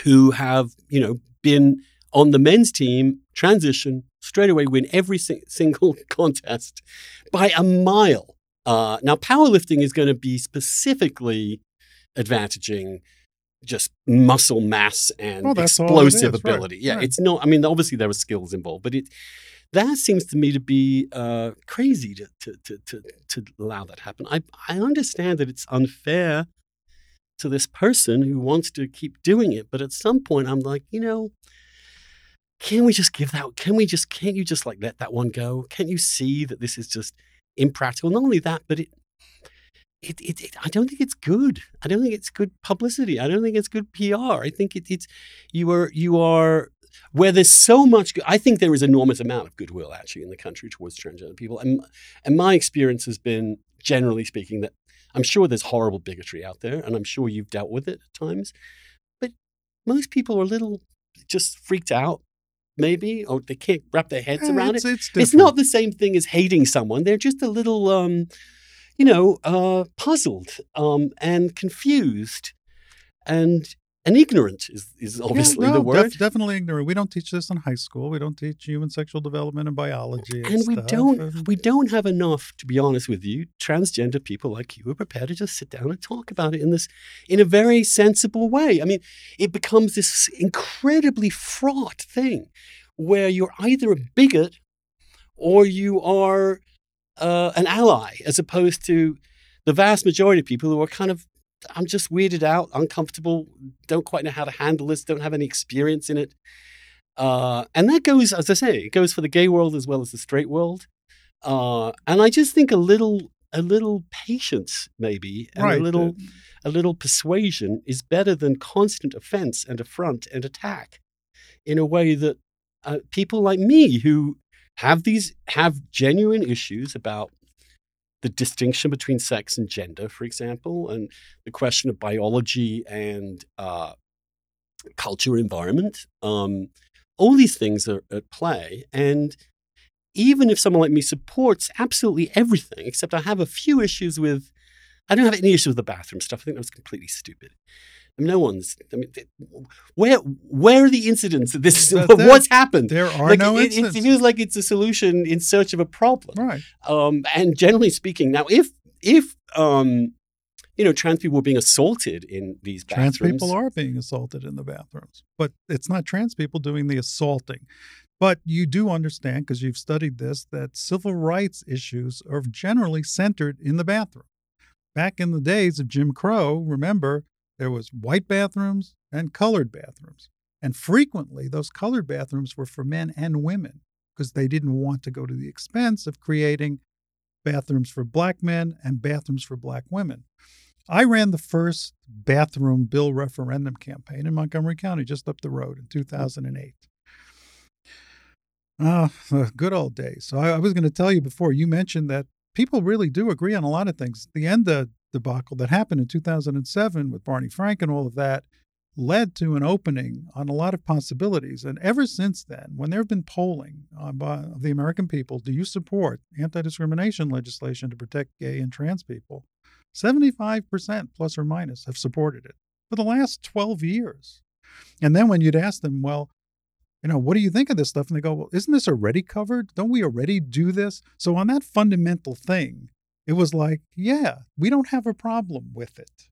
who have, you know, been on the men's team, transition, straight away win every si- single contest by a mile. Uh, now, powerlifting is going to be specifically advantaging just muscle mass and Well, that's all it explosive is, right, ability. Yeah, right. it's not. I mean, obviously there are skills involved, but it that seems to me to be uh, crazy to, to to to to allow that happen. I I understand that it's unfair to this person who wants to keep doing it, but at some point I'm like, you know, can we just give that? Can we just? Can't you just like let that one go? Can't you see that this is just impractical? Not only that, but it. It, it, it, I don't think it's good. I don't think it's good publicity. I don't think it's good PR. I think it, it's you are you are where there's so much. I think there is enormous amount of goodwill actually in the country towards transgender people, and and my experience has been generally speaking that I'm sure there's horrible bigotry out there, and I'm sure you've dealt with it at times, but most people are a little just freaked out, maybe, or they can't wrap their heads Eh, around it's, it. It's, It's not the same thing as hating someone. They're just a little, um, you know, uh, puzzled um, and confused, and and ignorant is, is obviously yeah, no, the word. def- definitely ignorant. We don't teach this in high school. We don't teach human sexual development and biology, and, and we don't And- we don't have enough to be honest with you transgender people like you are prepared to just sit down and talk about it in this in a very sensible way i mean it becomes this incredibly fraught thing where you're either a bigot or you are uh, an ally as opposed to the vast majority of people who are kind of i'm just weirded out uncomfortable don't quite know how to handle this don't have any experience in it uh, and that goes, as I say, it goes for the gay world as well as the straight world. Uh, and I just think a little, a little patience, maybe, and right. a little, a little persuasion is better than constant offense and affront and attack, in a way that uh, people like me who have these have genuine issues about the distinction between sex and gender, for example, and the question of biology and uh, culture environment. Um, all these things are at play. And even if someone like me supports absolutely everything, except I have a few issues with, I don't have any issues with the bathroom stuff. I think that was completely stupid. I mean, no one's. I mean, where where are the incidents of this? But Of there- what's happened? There are Like, no it, it feels like it's a solution in search of a problem. right. Um, and generally speaking, now if if um, you know trans people were being assaulted in these bathrooms, Trans people are being assaulted in the bathrooms, but it's not trans people doing the assaulting. But you do understand, because you've studied this, that civil rights issues are generally centered in the bathroom. Back in the days of Jim Crow, remember, there was white bathrooms and colored bathrooms. And frequently, those colored bathrooms were for men and women because they didn't want to go to the expense of creating bathrooms for black men and bathrooms for black women. I ran the first bathroom bill referendum campaign in Montgomery County, just up the road in 2008. Ah, the good old days. So I, I was going to tell you before, you mentioned that people really do agree on a lot of things. The ENDA debacle that happened in 2007 with Barney Frank and all of that led to an opening on a lot of possibilities. And ever since then, when there have been polling uh, of the American people, do you support anti discrimination legislation to protect gay and trans people? 75% plus or minus have supported it for the last 12 years. And then when you'd ask them, well, you know, what do you think of this stuff? And they go, well, isn't this already covered? Don't we already do this? So on that fundamental thing, it was like, yeah, we don't have a problem with it.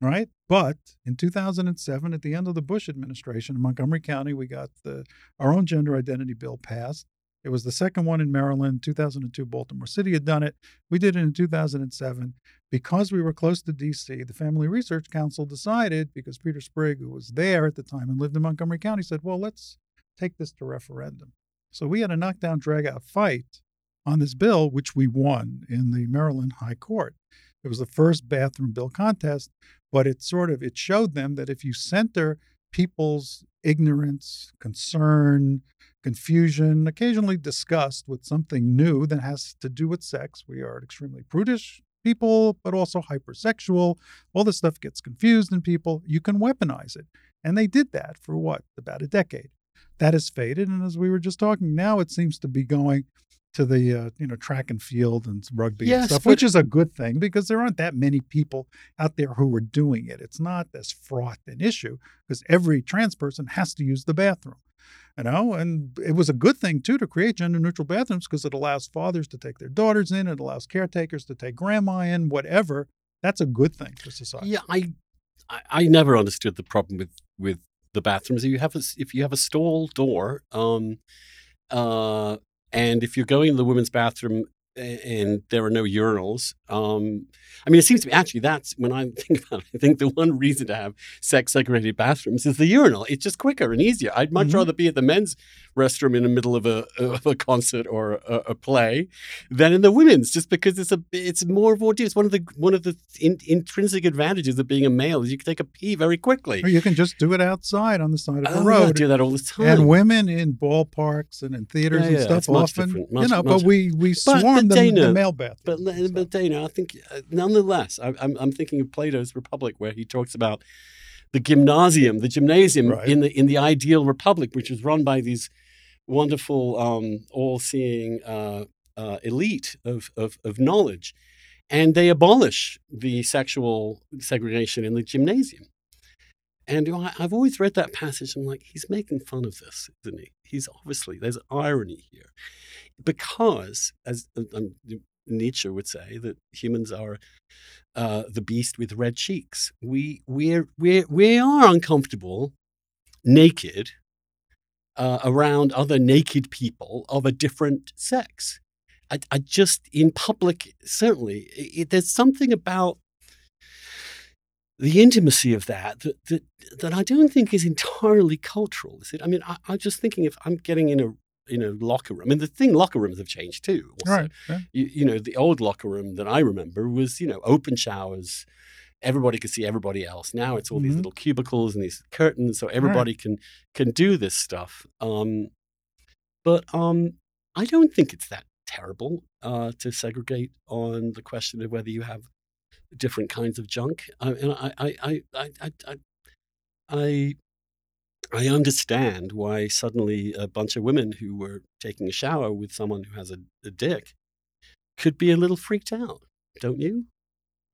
Right. But in 2007, at the end of the Bush administration in Montgomery County, we got the our own gender identity bill passed. It was the second one in Maryland. 2002, Baltimore City had done it. We did it in 2007. Because we were close to DC, the Family Research Council decided, because Peter Sprigg, who was there at the time and lived in Montgomery County, said, well, let's take this to referendum. So we had a knockdown, drag out fight on this bill, which we won in the Maryland High Court. It was the first bathroom bill contest, but it sort of it showed them that if you center people's ignorance, concern, confusion, occasionally disgust with something new that has to do with sex, we are extremely prudish people, but also hypersexual. All this stuff gets confused in people. You can weaponize it. And they did that for what? About a decade. That has faded. And as we were just talking, now it seems to be going to the uh, you know track and field and rugby Yes, and stuff, which is a good thing because there aren't that many people out there who are doing it. It's not as fraught an issue because every trans person has to use the bathroom. You know, and it was a good thing too to create gender neutral bathrooms because it allows fathers to take their daughters in, it allows caretakers to take grandma in, whatever. That's a good thing for society. Yeah, I, I, I never understood the problem with with the bathrooms. If you have a, if you have a stall door, um, uh, and if you're going to the women's bathroom and there are no urinals, um, I mean, it seems to me actually that's when I think about it. I think the one reason to have sex segregated bathrooms is the urinal. It's just quicker and easier. I'd much Mhm. rather be at the men's restroom in the middle of a of a concert or a, a play than in the women's, just because it's a it's more of what it's one of the one of the in, intrinsic advantages of being a male is you can take a pee very quickly. Or you can just do it outside on the side of Oh, the yeah, I road. do that all the time. and women in ballparks and in theaters Yeah, and yeah, stuff it's much often, you know, much- but we we swarm but the, the Dana, male bathroom. But, but Dana, I think uh, nonetheless, I, I'm, I'm thinking of Plato's Republic, where he talks about the gymnasium, the gymnasium Right. in the in the ideal republic, which is run by these wonderful, um, all-seeing uh, uh, elite of, of of knowledge, and they abolish the sexual segregation in the gymnasium. And you know, I, I've always read that passage. I'm like, he's making fun of this, isn't he? He's obviously there's irony here, because as um, Nietzsche would say, that humans are uh, the beast with red cheeks. We we're we we are uncomfortable, naked, uh, around other naked people of a different sex. I, I just in public certainly it, there's something about the intimacy of that, that that that I don't think is entirely cultural. Is it? I mean, I, am just thinking if I'm getting in a in a locker room, I mean, the thing locker rooms have changed too. Also. Right. Yeah. You, you know, the old locker room that I remember was you know open showers. Everybody could see everybody else. Now it's all mm-hmm. these little cubicles and these curtains, so everybody right. can can do this stuff. Um, but um, I don't think it's that terrible uh, to segregate on the question of whether you have different kinds of junk. I, and I, I, I, I, I, I, I understand why suddenly a bunch of women who were taking a shower with someone who has a, a dick could be a little freaked out, don't you?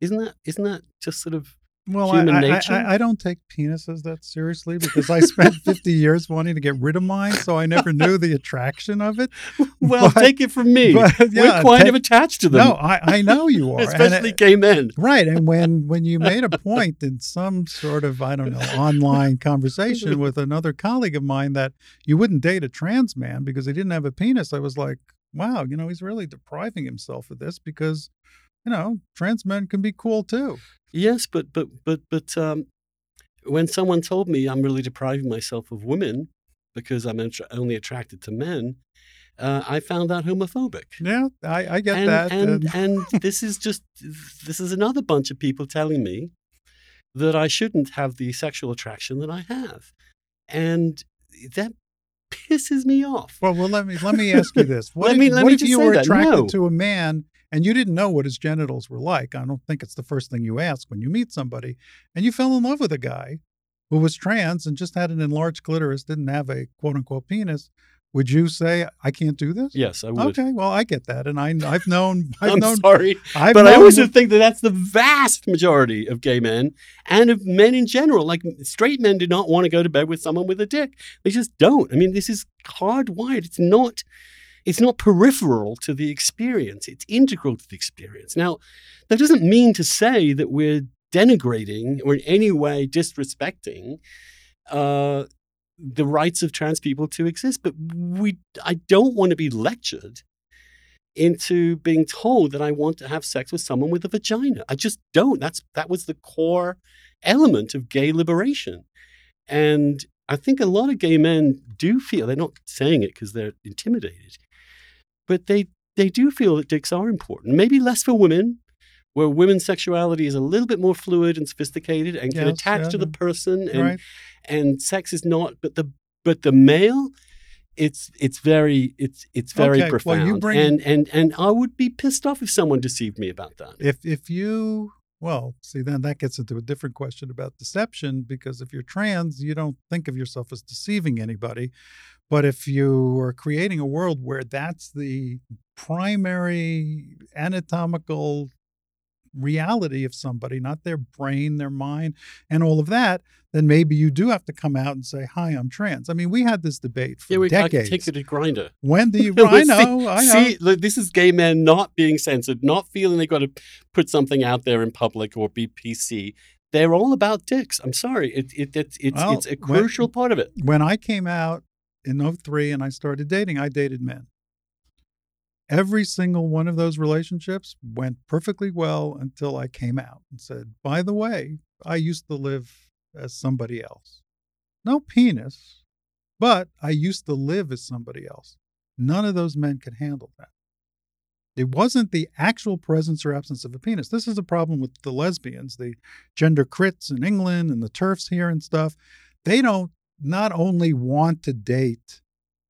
Isn't that isn't that just sort of well, I, I, I, I, don't take penises that seriously because I spent 50 years wanting to get rid of mine, so I never knew the attraction of it. Well, but, take it from me. But, yeah, We're kind of attached to them. No, I, I know you are. Especially it, gay men. Right. And when, when you made a point in some sort of, I don't know, online conversation with another colleague of mine that you wouldn't date a trans man because he didn't have a penis, I was like, wow, you know, he's really depriving himself of this because you know, trans men can be cool too. Yes, but but but but um, when someone told me I'm really depriving myself of women because I'm only attracted to men, uh, I found that homophobic. Yeah, I, I get and, that. And and this is just this is another bunch of people telling me that I shouldn't have the sexual attraction that I have, and that pisses me off. Well, well, let me let me ask you this: What let if, me, let what me if you were that. attracted no. to a man and you didn't know what his genitals were like. I don't think it's the first thing you ask when you meet somebody. And you fell in love with a guy who was trans and just had an enlarged clitoris, didn't have a quote unquote penis. Would you say I can't do this? Yes, I would. Okay, well, I get that, and I, I've known. I've I'm known, sorry, I've but known, I always think that that's the vast majority of gay men and of men in general. Like straight men do not want to go to bed with someone with a dick; they just don't. I mean, this is hardwired. It's not it's not peripheral to the experience, it's integral to the experience. Now, that doesn't mean to say that we're denigrating or in any way disrespecting uh, the rights of trans people to exist, but we I don't want to be lectured into being told that I want to have sex with someone with a vagina. I just don't. That's that was the core element of gay liberation. And I think a lot of gay men do feel they're not saying it because they're intimidated but they they do feel that dicks are important. Maybe less for women, where women's sexuality is a little bit more fluid and sophisticated and can attach yeah, to the person, and right. and sex is not. But the but the male, it's it's very it's it's very okay, profound. Well, you bring, and and and I would be pissed off if someone deceived me about that. If if you well, see, then that gets into a different question about deception because if you're trans, you don't think of yourself as deceiving anybody. But if you are creating a world where that's the primary anatomical reality of somebody, not their brain, their mind, and all of that, then maybe you do have to come out and say, "Hi, I'm trans." I mean, we had this debate for yeah, we, decades. I take it to Grindr. When do you? I know. see, I know. See, look, this is gay men not being censored, not feeling they've got to put something out there in public or be PC. They're all about dicks. I'm sorry. It, it, it it's well, it's a crucial when, part of it. When I came out in 03 and I started dating, I dated men. Every single one of those relationships went perfectly well until I came out and said, by the way, I used to live as somebody else. No penis, but I used to live as somebody else. None of those men could handle that. It wasn't the actual presence or absence of a penis. This is a problem with the lesbians, the gender crits in England and the turfs here and stuff. They don't not only want to date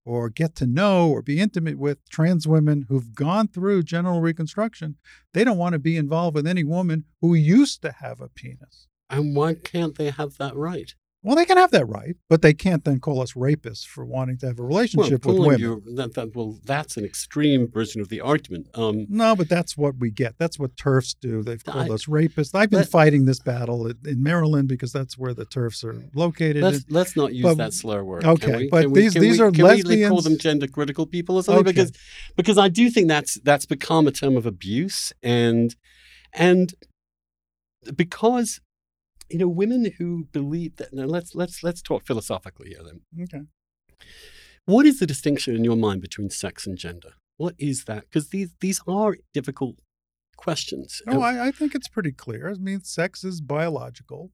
or get to know or be intimate with trans women who've gone through genital reconstruction, they don't want to be involved with any woman who used to have a penis. And why can't they have that right? Well, they can have that right, but they can't then call us rapists for wanting to have a relationship well, with women. You, that, that, well, that's an extreme version of the argument. Um, no, but that's what we get. That's what turfs do. They've called I- us rapists. I've been let- fighting this battle in- in Maryland because that's where the turfs are located. let's let's not use but- that slur word. okay, we? but we- these- these we- are can we call them gender critical people or something Okay. because because I do think that's that's become a term of abuse and and because you know women who believe that now let's let's let's talk philosophically here then. okay. What is the distinction in your mind between sex and gender? What is that? Because these these are difficult questions. No, I, I think it's pretty clear. I mean, sex is biological,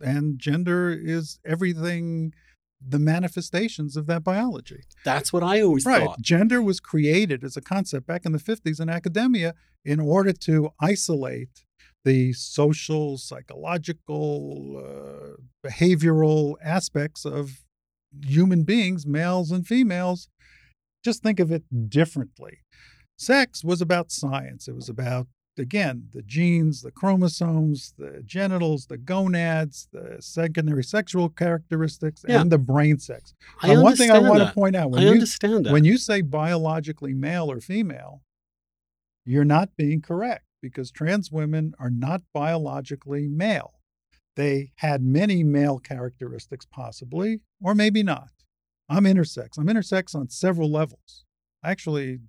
and gender is everything, the manifestations of that biology. That's what I always Right. thought. Gender was created as a concept back in the 50s in academia in order to isolate the social, psychological, uh, behavioral aspects of human beings, males and females. Just think of it differently. Sex was about science. It was about, again, the genes, the chromosomes, the genitals, the gonads, the secondary sexual characteristics, Yeah. and the brain sex. I Now, one thing I want that. to point out when I you understand that. when you say biologically male or female, you're not being correct because trans women are not biologically male. They had many male characteristics, possibly, or maybe not. I'm intersex. I'm intersex on several levels. I actually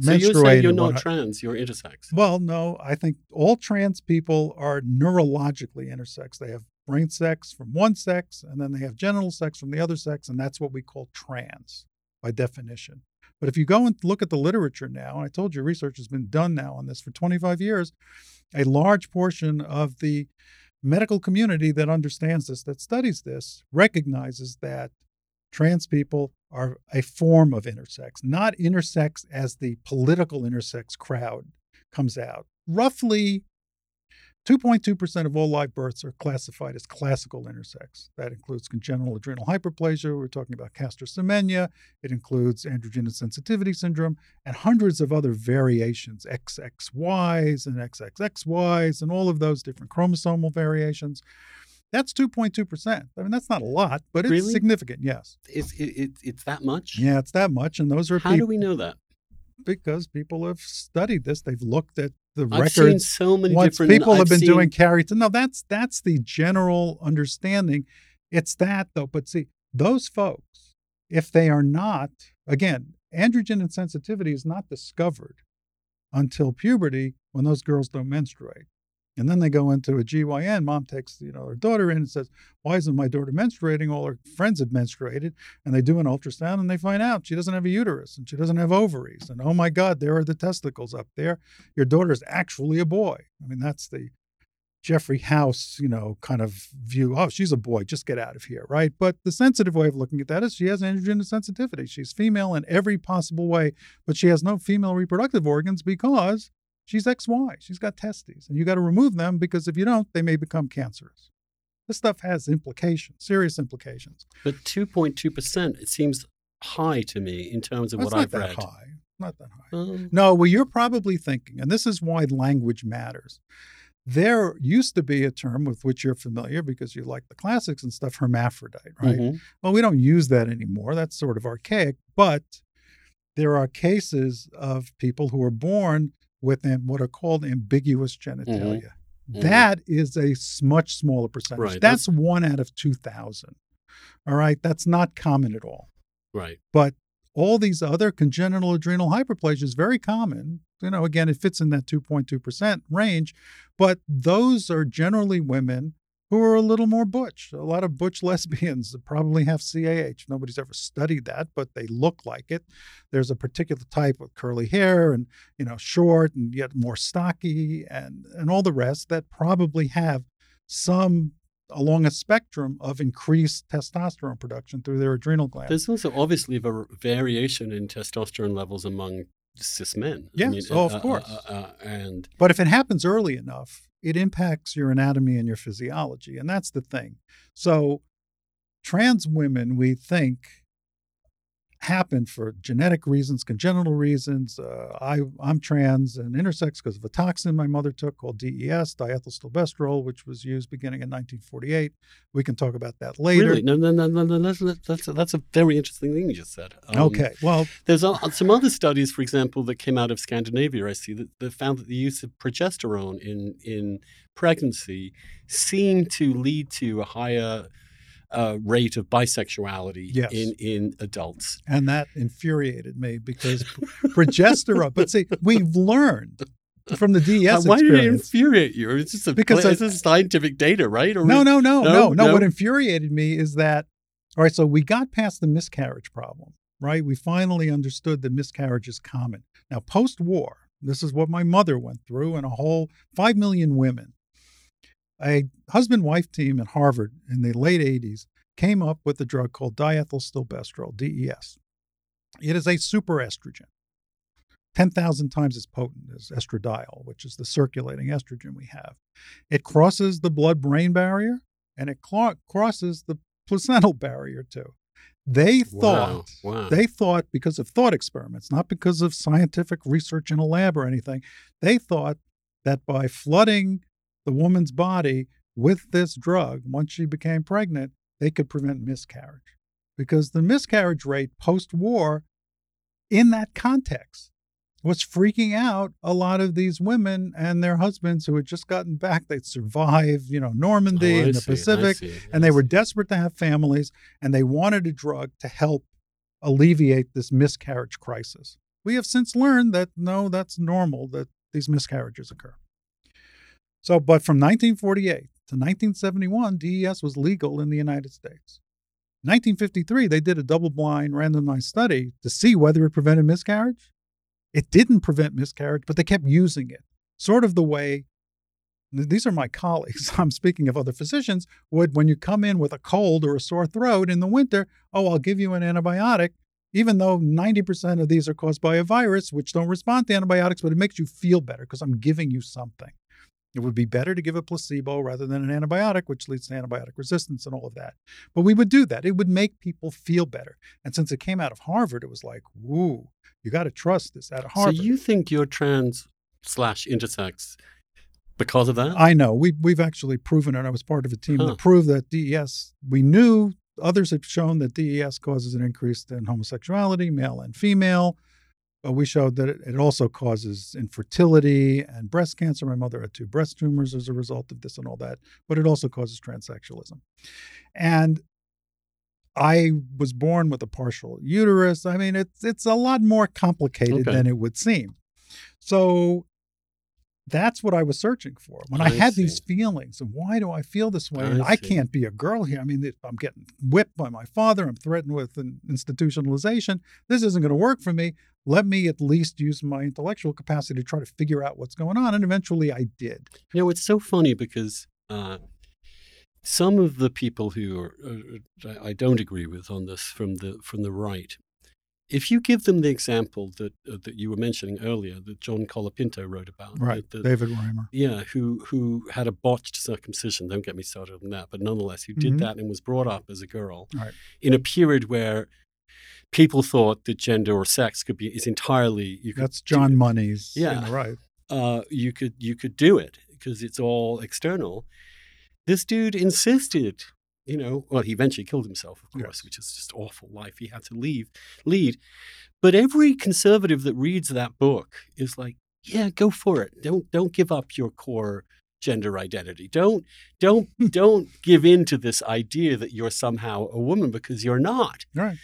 so you're saying menstruated you're not trans, you're intersex. well, no, I think all trans people are neurologically intersex. They have brain sex from one sex, and then they have genital sex from the other sex, and that's what we call trans by definition. But if you go and look at the literature now, and I told you research has been done now on this for 25 years, a large portion of the medical community that understands this, that studies this, recognizes that trans people are a form of intersex, not intersex as the political intersex crowd comes out. Roughly 2.2% of all live births are classified as classical intersex. That includes congenital adrenal hyperplasia. We're talking about Caster Semenya. It includes androgen insensitivity syndrome and hundreds of other variations, XXYs and XXXYs, and all of those different chromosomal variations. That's 2.2%. I mean, that's not a lot, but it's Really? significant, yes. It's it, it, it's that much. Yeah, it's that much. And those are How do we know that? because people have studied this. They've looked at the I've seen records. so many Once different. people have I've been seen- doing carry to no, that's that's the general understanding. It's that though. But see, those folks, if they are not, again, androgen insensitivity is not discovered until puberty when those girls don't menstruate. And then they go into a GYN. Mom takes, you know, her daughter in and says, Why isn't my daughter menstruating? All her friends have menstruated. And they do an ultrasound and they find out she doesn't have a uterus and she doesn't have ovaries. And oh my God, there are the testicles up there. Your daughter's actually a boy. I mean, that's the Gregory House, you know, kind of view. Oh, she's a boy. Just get out of here, right? But the sensitive way of looking at that is she has androgen sensitivity. She's female in every possible way, but she has no female reproductive organs because she's XY. She's got testes, and you got to remove them because if you don't, they may become cancerous. This stuff has implications, serious implications. But two point two percent. It seems high to me in terms of Well, what I've that read. high. Not that high. Um, No, well, you're probably thinking, and this is why language matters. There used to be a term with which you're familiar because you like the classics and stuff, hermaphrodite, right? mhm. Well, we don't use that anymore. That's sort of archaic, but there are cases of people who are born with am- what are called ambiguous genitalia. Mhm. That is a much smaller percentage. Right, That's one out of 2,000. All right. That's not common at all. Right. But all these other congenital adrenal hyperplasia is very common. You know, again, it fits in that 2.2% range, but those are generally women who are a little more butch. A lot of butch lesbians probably have CAH. Nobody's ever studied that, but they look like it. There's a particular type with curly hair and, you know, short and yet more stocky and and all the rest that probably have some along a spectrum of increased testosterone production through their adrenal glands. There's also obviously a variation in testosterone levels among cis men. Yes, oh, of course. uh, uh, and But if it happens early enough, it impacts your anatomy and your physiology. And that's the thing. So, trans women, we think, happened for genetic reasons, congenital reasons. Uh, I, I'm trans and intersex because of a toxin my mother took called DES, diethylstilbestrol, which was used beginning in 1948. We can talk about that later. Really? No, no, no, no, no. That's, that's, that's a very interesting thing you just said. Um, okay. Well, there's some other studies, for example, that came out of Scandinavia, I see, that, that found that the use of progesterone in, in pregnancy seemed to lead to a higher uh, rate of bisexuality yes. in in adults, and that infuriated me because progesterone. But see, we've learned from the DES. Why did it infuriate you? It's just a, because it's just scientific data, right? Or no, no, no, no, no, no. What infuriated me is that all right. So we got past the miscarriage problem, right? We finally understood that miscarriage is common. Now, post-war, this is what my mother went through, and a whole five million women a husband wife team at Harvard in the late 80s came up with a drug called diethylstilbestrol, DES. It is a superestrogen, 10,000 times as potent as estradiol, which is the circulating estrogen we have. It crosses the blood brain barrier and it cl- crosses the placental barrier too. They thought wow, wow. they thought because of thought experiments, not because of scientific research in a lab or anything. They thought that by flooding the woman's body with this drug once she became pregnant, they could prevent miscarriage. Because the miscarriage rate post war in that context was freaking out a lot of these women and their husbands who had just gotten back. They'd survived, you know, Normandy oh, and the see, Pacific, see, and they were desperate to have families, and they wanted a drug to help alleviate this miscarriage crisis. We have since learned that no, that's normal that these miscarriages occur. So, but from 1948 to 1971, DES was legal in the United States. 1953, they did a double blind randomized study to see whether it prevented miscarriage. It didn't prevent miscarriage, but they kept using it, sort of the way these are my colleagues. I'm speaking of other physicians. Would when you come in with a cold or a sore throat in the winter, oh, I'll give you an antibiotic, even though 90% of these are caused by a virus, which don't respond to antibiotics, but it makes you feel better because I'm giving you something. It would be better to give a placebo rather than an antibiotic, which leads to antibiotic resistance and all of that. But we would do that. It would make people feel better. And since it came out of Harvard, it was like, woo, you got to trust this out of Harvard. So you think you're trans slash intersex because of that? I know. We, we've actually proven it. I was part of a team huh. that proved that DES, we knew others have shown that DES causes an increase in homosexuality, male and female. But we showed that it also causes infertility and breast cancer. My mother had two breast tumors as a result of this and all that, but it also causes transsexualism. And I was born with a partial uterus. I mean, it's it's a lot more complicated okay. than it would seem. So that's what I was searching for when I, I had see. these feelings. And why do I feel this way? I and I can't be a girl here. I mean, I'm getting whipped by my father. I'm threatened with an institutionalization. This isn't going to work for me. Let me at least use my intellectual capacity to try to figure out what's going on. And eventually I did. You know, it's so funny because uh, some of the people who are, uh, I don't agree with on this from the from the right if you give them the example that uh, that you were mentioning earlier, that John Colapinto wrote about, right? That, David Reimer, yeah, who who had a botched circumcision. Don't get me started on that, but nonetheless, who did mm-hmm. that and was brought up as a girl right. in a period where people thought that gender or sex could be is entirely. You could That's John Money's. Yeah, right. Uh, you could you could do it because it's all external. This dude insisted you know, well, he eventually killed himself, of course, yes. which is just awful life he had to leave, lead. But every conservative that reads that book is like, yeah, go for it. Don't don't give up your core gender identity. Don't don't hmm. don't give in to this idea that you're somehow a woman because you're not. Right.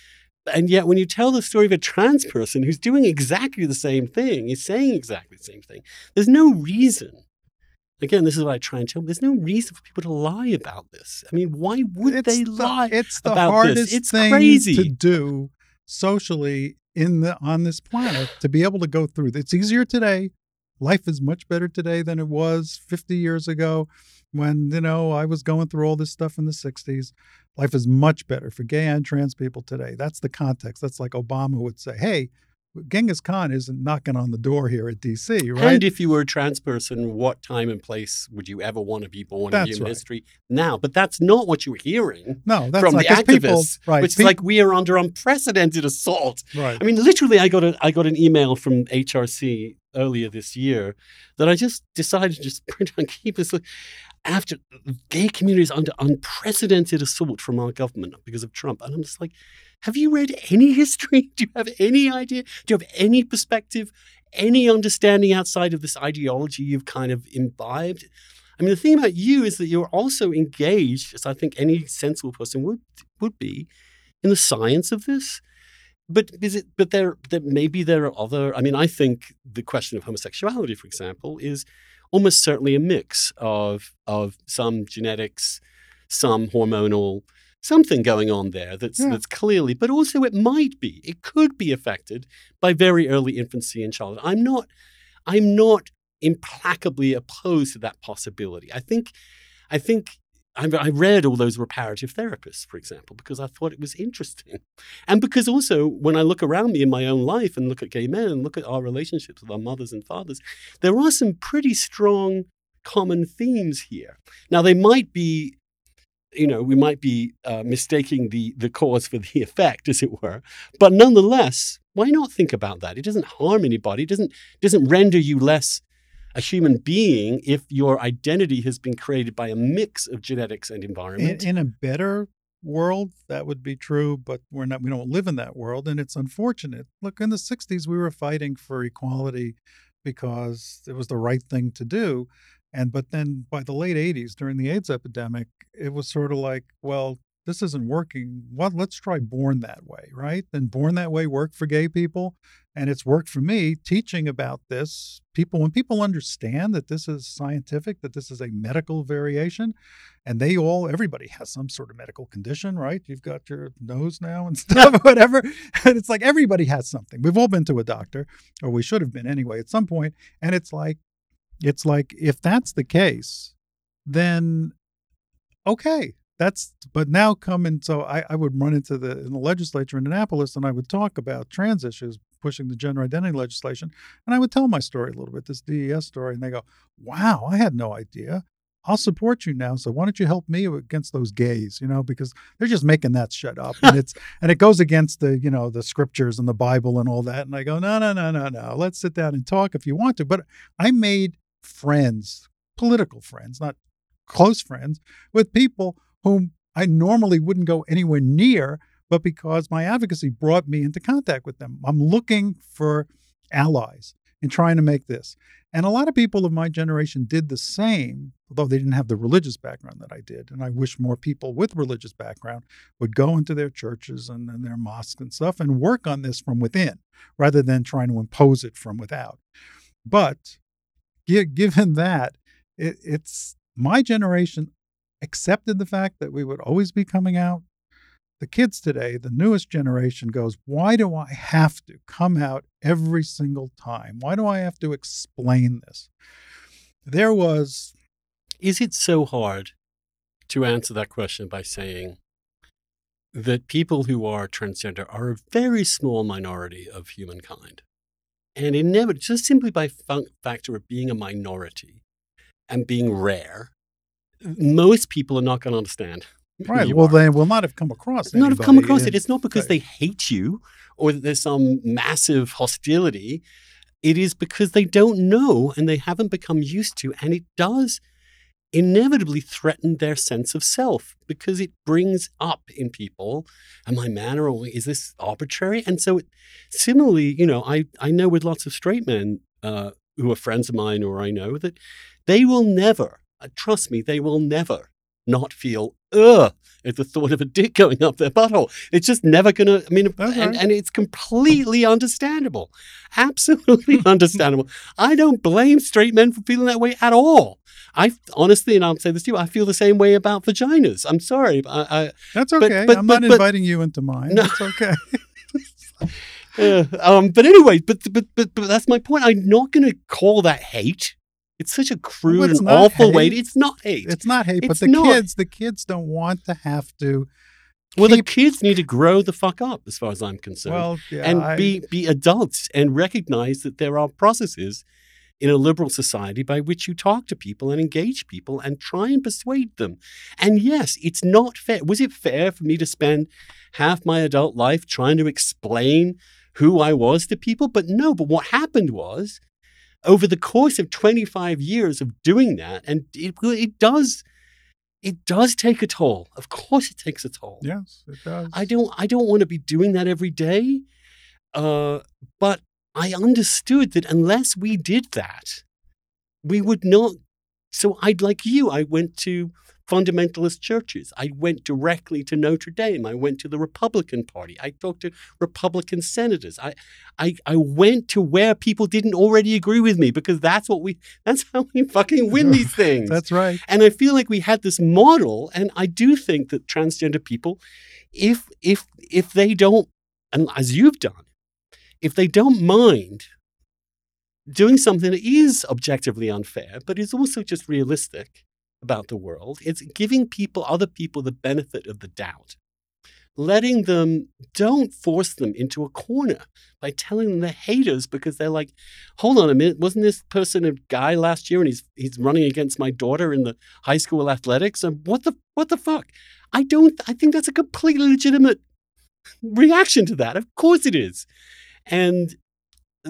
And yet, when you tell the story of a trans person who's doing exactly the same thing, he's saying exactly the same thing, there's no reason Again, this is what I try and tell them. There's no reason for people to lie about this. I mean, why would it's they the, lie it's the hardest this? It's thing crazy. to do socially in the on this planet to be able to go through. It's easier today. Life is much better today than it was 50 years ago when, you know, I was going through all this stuff in the 60s. Life is much better for gay and trans people today. That's the context. That's like Obama would say, "Hey, Genghis Khan isn't knocking on the door here at DC, right? And if you were a trans person, what time and place would you ever want to be born That's in human right. history now? But that's not what you were hearing no, that's from not the activists, people, right? which is like we are under unprecedented assault. right. I mean, literally, I got a I got an email from HRC earlier this year that I just decided to just print and keep this. After gay communities under unprecedented assault from our government because of Trump, and I'm just like, have you read any history? Do you have any idea? Do you have any perspective, any understanding outside of this ideology you've kind of imbibed? I mean, the thing about you is that you're also engaged, as I think any sensible person would would be, in the science of this. But is it? But there, there maybe there are other. I mean, I think the question of homosexuality, for example, is almost certainly a mix of of some genetics, some hormonal, something going on there that's Yeah. that's clearly. But also, it might be. It could be affected by very early infancy and childhood. I'm not. I'm not implacably opposed to that possibility. I think. I think. I read all those reparative therapists, for example, because I thought it was interesting. And because also, when I look around me in my own life and look at gay men and look at our relationships with our mothers and fathers, there are some pretty strong common themes here. Now, they might be, you know, we might be uh, mistaking the, the cause for the effect, as it were. But nonetheless, why not think about that? It doesn't harm anybody, it doesn't, doesn't render you less a human being if your identity has been created by a mix of genetics and in, environment. in a better world that would be true but we're not we don't live in that world and it's unfortunate look in the 60s we were fighting for equality because it was the right thing to do and but then by the late 80s during the aids epidemic it was sort of like well this isn't working well let's try born that way right? Then born that way worked for gay people and it's worked for me teaching about this. People when people understand that this is scientific that this is a medical variation and they all everybody has some sort of medical condition right? You've got your nose now and stuff whatever and it's like everybody has something. We've all been to a doctor or we should have been anyway at some point. point and it's like it's like if that's the case then okay that's but now coming so I, I would run into the in the legislature in annapolis and i would talk about trans issues pushing the gender identity legislation and i would tell my story a little bit this des story and they go wow i had no idea I'll support you now. So why don't you help me against those gays? You know, because they're just making that shit up, and it's and it goes against the you know the scriptures and the Bible and all that. And I go, no, no, no, no, no. Let's sit down and talk if you want to. But I made friends, political friends, not close friends, with people whom I normally wouldn't go anywhere near, but because my advocacy brought me into contact with them. I'm looking for allies in trying to make this. And a lot of people of my generation did the same, although they didn't have the religious background that I did. And I wish more people with religious background would go into their churches and, and their mosques and stuff and work on this from within rather than trying to impose it from without. But gi- given that, it, it's my generation accepted the fact that we would always be coming out. The kids today, the newest generation goes, Why do I have to come out every single time? Why do I have to explain this? There was, Is it so hard to answer that question by saying that people who are transgender are a very small minority of humankind? And inevitably, just simply by factor of being a minority and being rare, most people are not going to understand. right, well, are. they will not have come across not have come across in- it. It's not because they hate you or that there's some massive hostility. It is because they don't know and they haven't become used to. And it does inevitably threaten their sense of self because it brings up in people, am I man or is this arbitrary? And so, it, similarly, you know, I, I know with lots of straight men uh, who are friends of mine or I know that they will never, uh, trust me, they will never not feel ugh at the thought of a dick going up their butthole. It's just never gonna. I mean, That's and, and it's completely understandable, absolutely understandable. I don't blame straight men for feeling that way at all. I honestly, and I'll say this to you, I feel the same way about vaginas. I'm sorry, but I, That's okay. but- I'm but- not but- inviting you into mine. No. It's okay. Uh, um, but anyway, but, but but but that's my point. I'm not going to call that hate. It's such a crude it's and awful way. To, it's not hate. It's not hate, but the not. kids, the kids don't want to have to Well, the kids need to grow the fuck up, as far as I'm concerned, well, yeah, and I- be be adults and recognize that there are processes in a liberal society by which you talk to people and engage people and try and persuade them. And yes, it's not fair. Was it fair for me to spend half my adult life trying to explain who I was to people? But no. But what happened was, over the course of 25 years of doing that, and it it does. It does take a toll. Of course, it takes a toll. yes, it does. I don't I don't want to be doing that every day. Uh, but I understood that unless we did that, we would not. So I'd like you. I went to fundamentalist churches. I went directly to Notre Dame. I went to the Republican Party. I talked to Republican senators. I, I, I went to where people didn't already agree with me because that's what we. That's how we fucking win these things. That's right. And I feel like we had this model, and I do think that transgender people, if if if they don't, and as you've done, if they don't mind doing something that is objectively unfair, but is also just realistic about the world, it's giving people, other people, the benefit of the doubt. Letting them, don't force them into a corner by telling them they're haters because they're like, hold on a minute, wasn't this person a guy last year and he's he's running against my daughter in the high school athletics? And what the what the fuck? I don't I think that's a completely legitimate reaction to that. Of course it is. And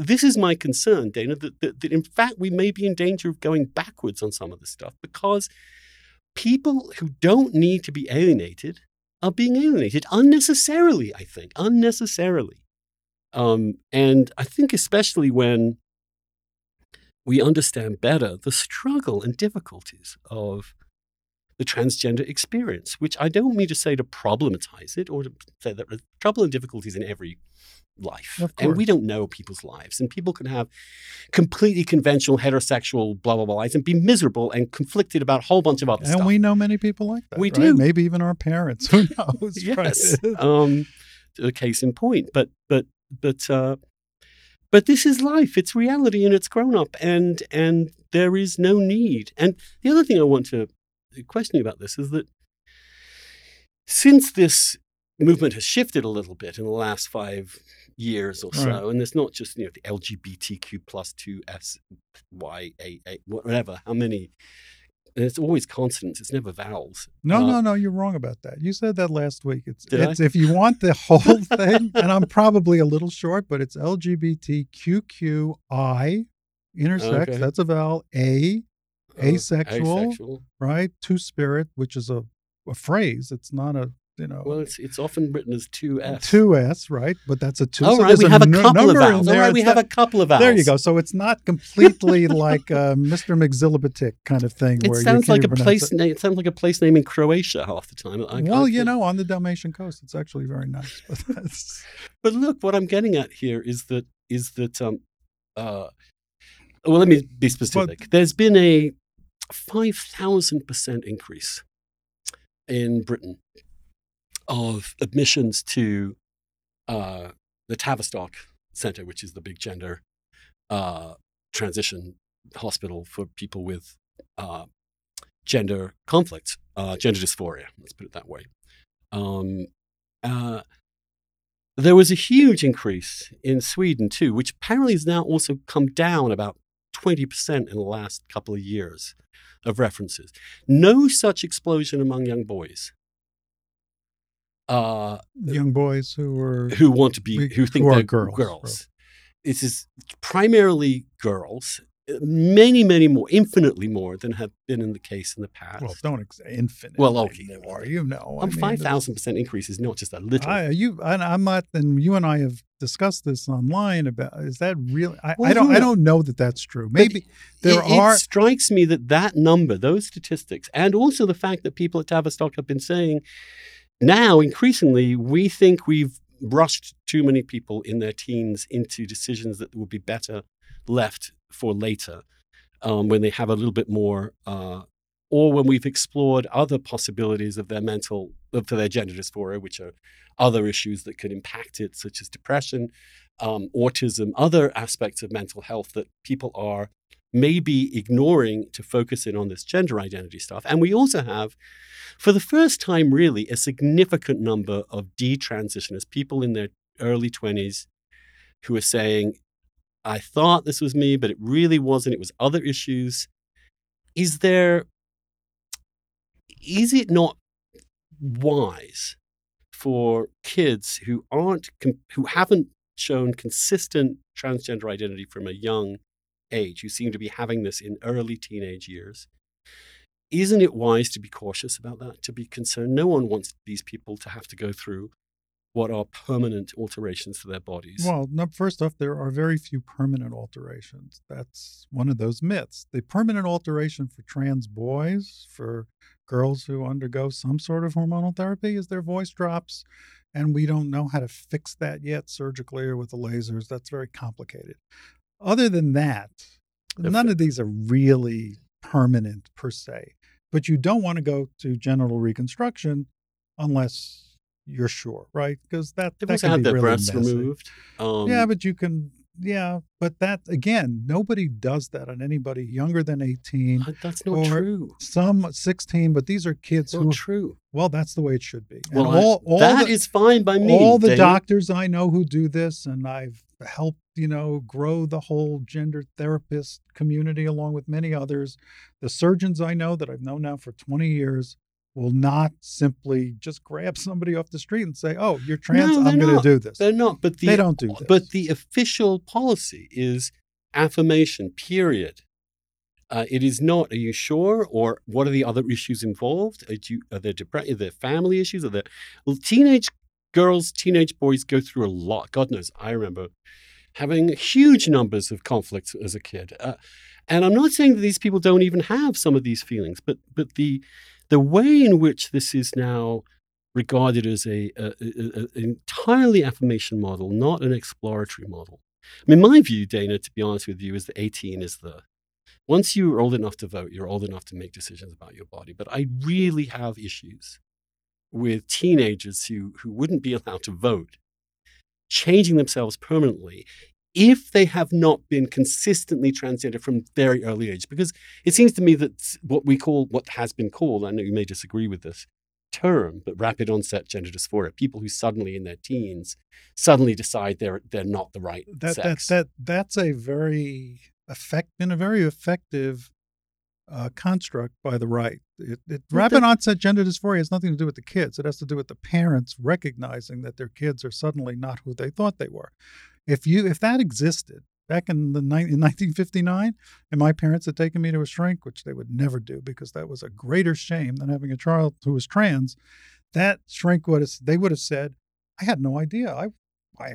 this is my concern, Dana, that, that, that in fact we may be in danger of going backwards on some of this stuff because people who don't need to be alienated are being alienated unnecessarily, I think, unnecessarily. Um, and I think especially when we understand better the struggle and difficulties of the transgender experience, which I don't mean to say to problematize it or to say that there's trouble and difficulties in every life. And we don't know people's lives. And people can have completely conventional heterosexual blah, blah, blah lives and be miserable and conflicted about a whole bunch of other And stuff. And we know many people like that. We right? do. Maybe even our parents. Who knows? right? yes. um, a case in point. But but but uh, but this is life. It's reality, and it's grown up, and and there is no need. And the other thing I want to question you about this is that since this movement has shifted a little bit in the last five years or so, Right. and it's not just you know the LGBTQ plus two S Y A A whatever how many. And it's always consonants. It's never vowels. No, Uh, no, no. You're wrong about that. You said that last week. It's, Did I? it's if you want the whole thing, and I'm probably a little short, but it's LGBTQQI, intersex. Okay. That's a vowel. A, asexual. asexual. right? Two spirit, which is a, a phrase. It's not a you know Well, it's it's often written as two S. two s, right? But that's a two. All so right, we have a nu- couple of vowels. All there. right, we have not- a couple of vowels. There you go. So it's not completely like uh, Mr. McZillibatic kind of thing. It where sounds like a place name. It sounds like a place name in Croatia half the time. I- I well, you know, on the Dalmatian coast, it's actually very nice. But that's But look, what I'm getting at here is that is that um, uh, well, let me be specific. There's been a five thousand percent increase in Britain of admissions to uh, the Tavistock Centre, which is the big gender uh, transition hospital for people with uh, gender conflict, uh, gender dysphoria. Let's put it that way. Um, uh, there was a huge increase in Sweden too, which apparently has now also come down about 20% in the last couple of years of references. No such explosion among young boys uh, young boys who were who want to be, who think who are they're girls, girls. This is primarily girls, many, many more, infinitely more than have been in the case in the past. well, don't ex- infinite. Well, okay. more. You know, I Um, mean, five thousand percent increase is not just a little. I, you, and I'm not. And you and I have discussed this online about. Is that really? I, Well, I don't. I don't know that that's true. Maybe there it, are. It strikes me that that number, those statistics, and also the fact that people at Tavistock have been saying now increasingly, we think we've rushed too many people in their teens into decisions that would be better left for later um, when they have a little bit more. Uh, or when we've explored other possibilities of their mental, for their gender dysphoria, which are other issues that could impact it, such as depression, um, autism, other aspects of mental health that people are maybe ignoring to focus in on this gender identity stuff. And we also have, for the first time, really, a significant number of detransitioners, people in their early 20s who are saying, I thought this was me, but it really wasn't. It was other issues. Is there, is it not wise for kids who aren't, who haven't shown consistent transgender identity from a young age, who seem to be having this in early teenage years, isn't it wise to be cautious about that, to be concerned? No one wants these people to have to go through what are permanent alterations to their bodies. Well, no, first off, there are very few permanent alterations. That's one of those myths. The permanent alteration for trans boys, for girls who undergo some sort of hormonal therapy, is their voice drops. And we don't know how to fix that yet surgically or with the lasers. That's very complicated. Other than that, if none of these are really permanent per se. But you don't want to go to genital reconstruction unless you're sure, right? Because that they've that can had be their really breasts messy. removed. Um, yeah, but you can. Yeah, but that again, nobody does that on anybody younger than eighteen. that's not true. Some sixteen, but these are kids who. true. Well, that's the way it should be. Well, and all, all that the, is fine by me. all the Dana. doctors I know who do this, and I've helped, you know, grow the whole gender therapist community along with many others. The surgeons I know that I've known now for 20 years will not simply just grab somebody off the street and say, "Oh, you're trans. No, I'm going to do this." They're not, but the they don't do this. but the official policy is affirmation. Period. Uh, it is not. Are you sure? Or what are the other issues involved? Are, you, are there depre- are there family issues? Are there well, teenage girls, teenage boys go through a lot. God knows. I remember having huge numbers of conflicts as a kid. Uh, and I'm not saying that these people don't even have some of these feelings, but but the the way in which this is now regarded as a, a, a, a entirely affirmation model, not an exploratory model. I mean, my view, Dana, to be honest with you, is that 18 is the once you're old enough to vote, you're old enough to make decisions about your body. But I really have issues with teenagers who who wouldn't be allowed to vote, changing themselves permanently if they have not been consistently transgender from very early age. Because it seems to me that what we call, what has been called, I know you may disagree with this term, but rapid onset gender dysphoria, people who suddenly in their teens suddenly decide they're they're not the right that sex. that that that's a very effect been a very effective uh, construct by the right. It, it, rapid the- onset gender dysphoria has nothing to do with the kids. It has to do with the parents recognizing that their kids are suddenly not who they thought they were. If you if that existed back in the in 1959, and my parents had taken me to a shrink, which they would never do because that was a greater shame than having a child who was trans, that shrink would have they would have said, "I had no idea. I I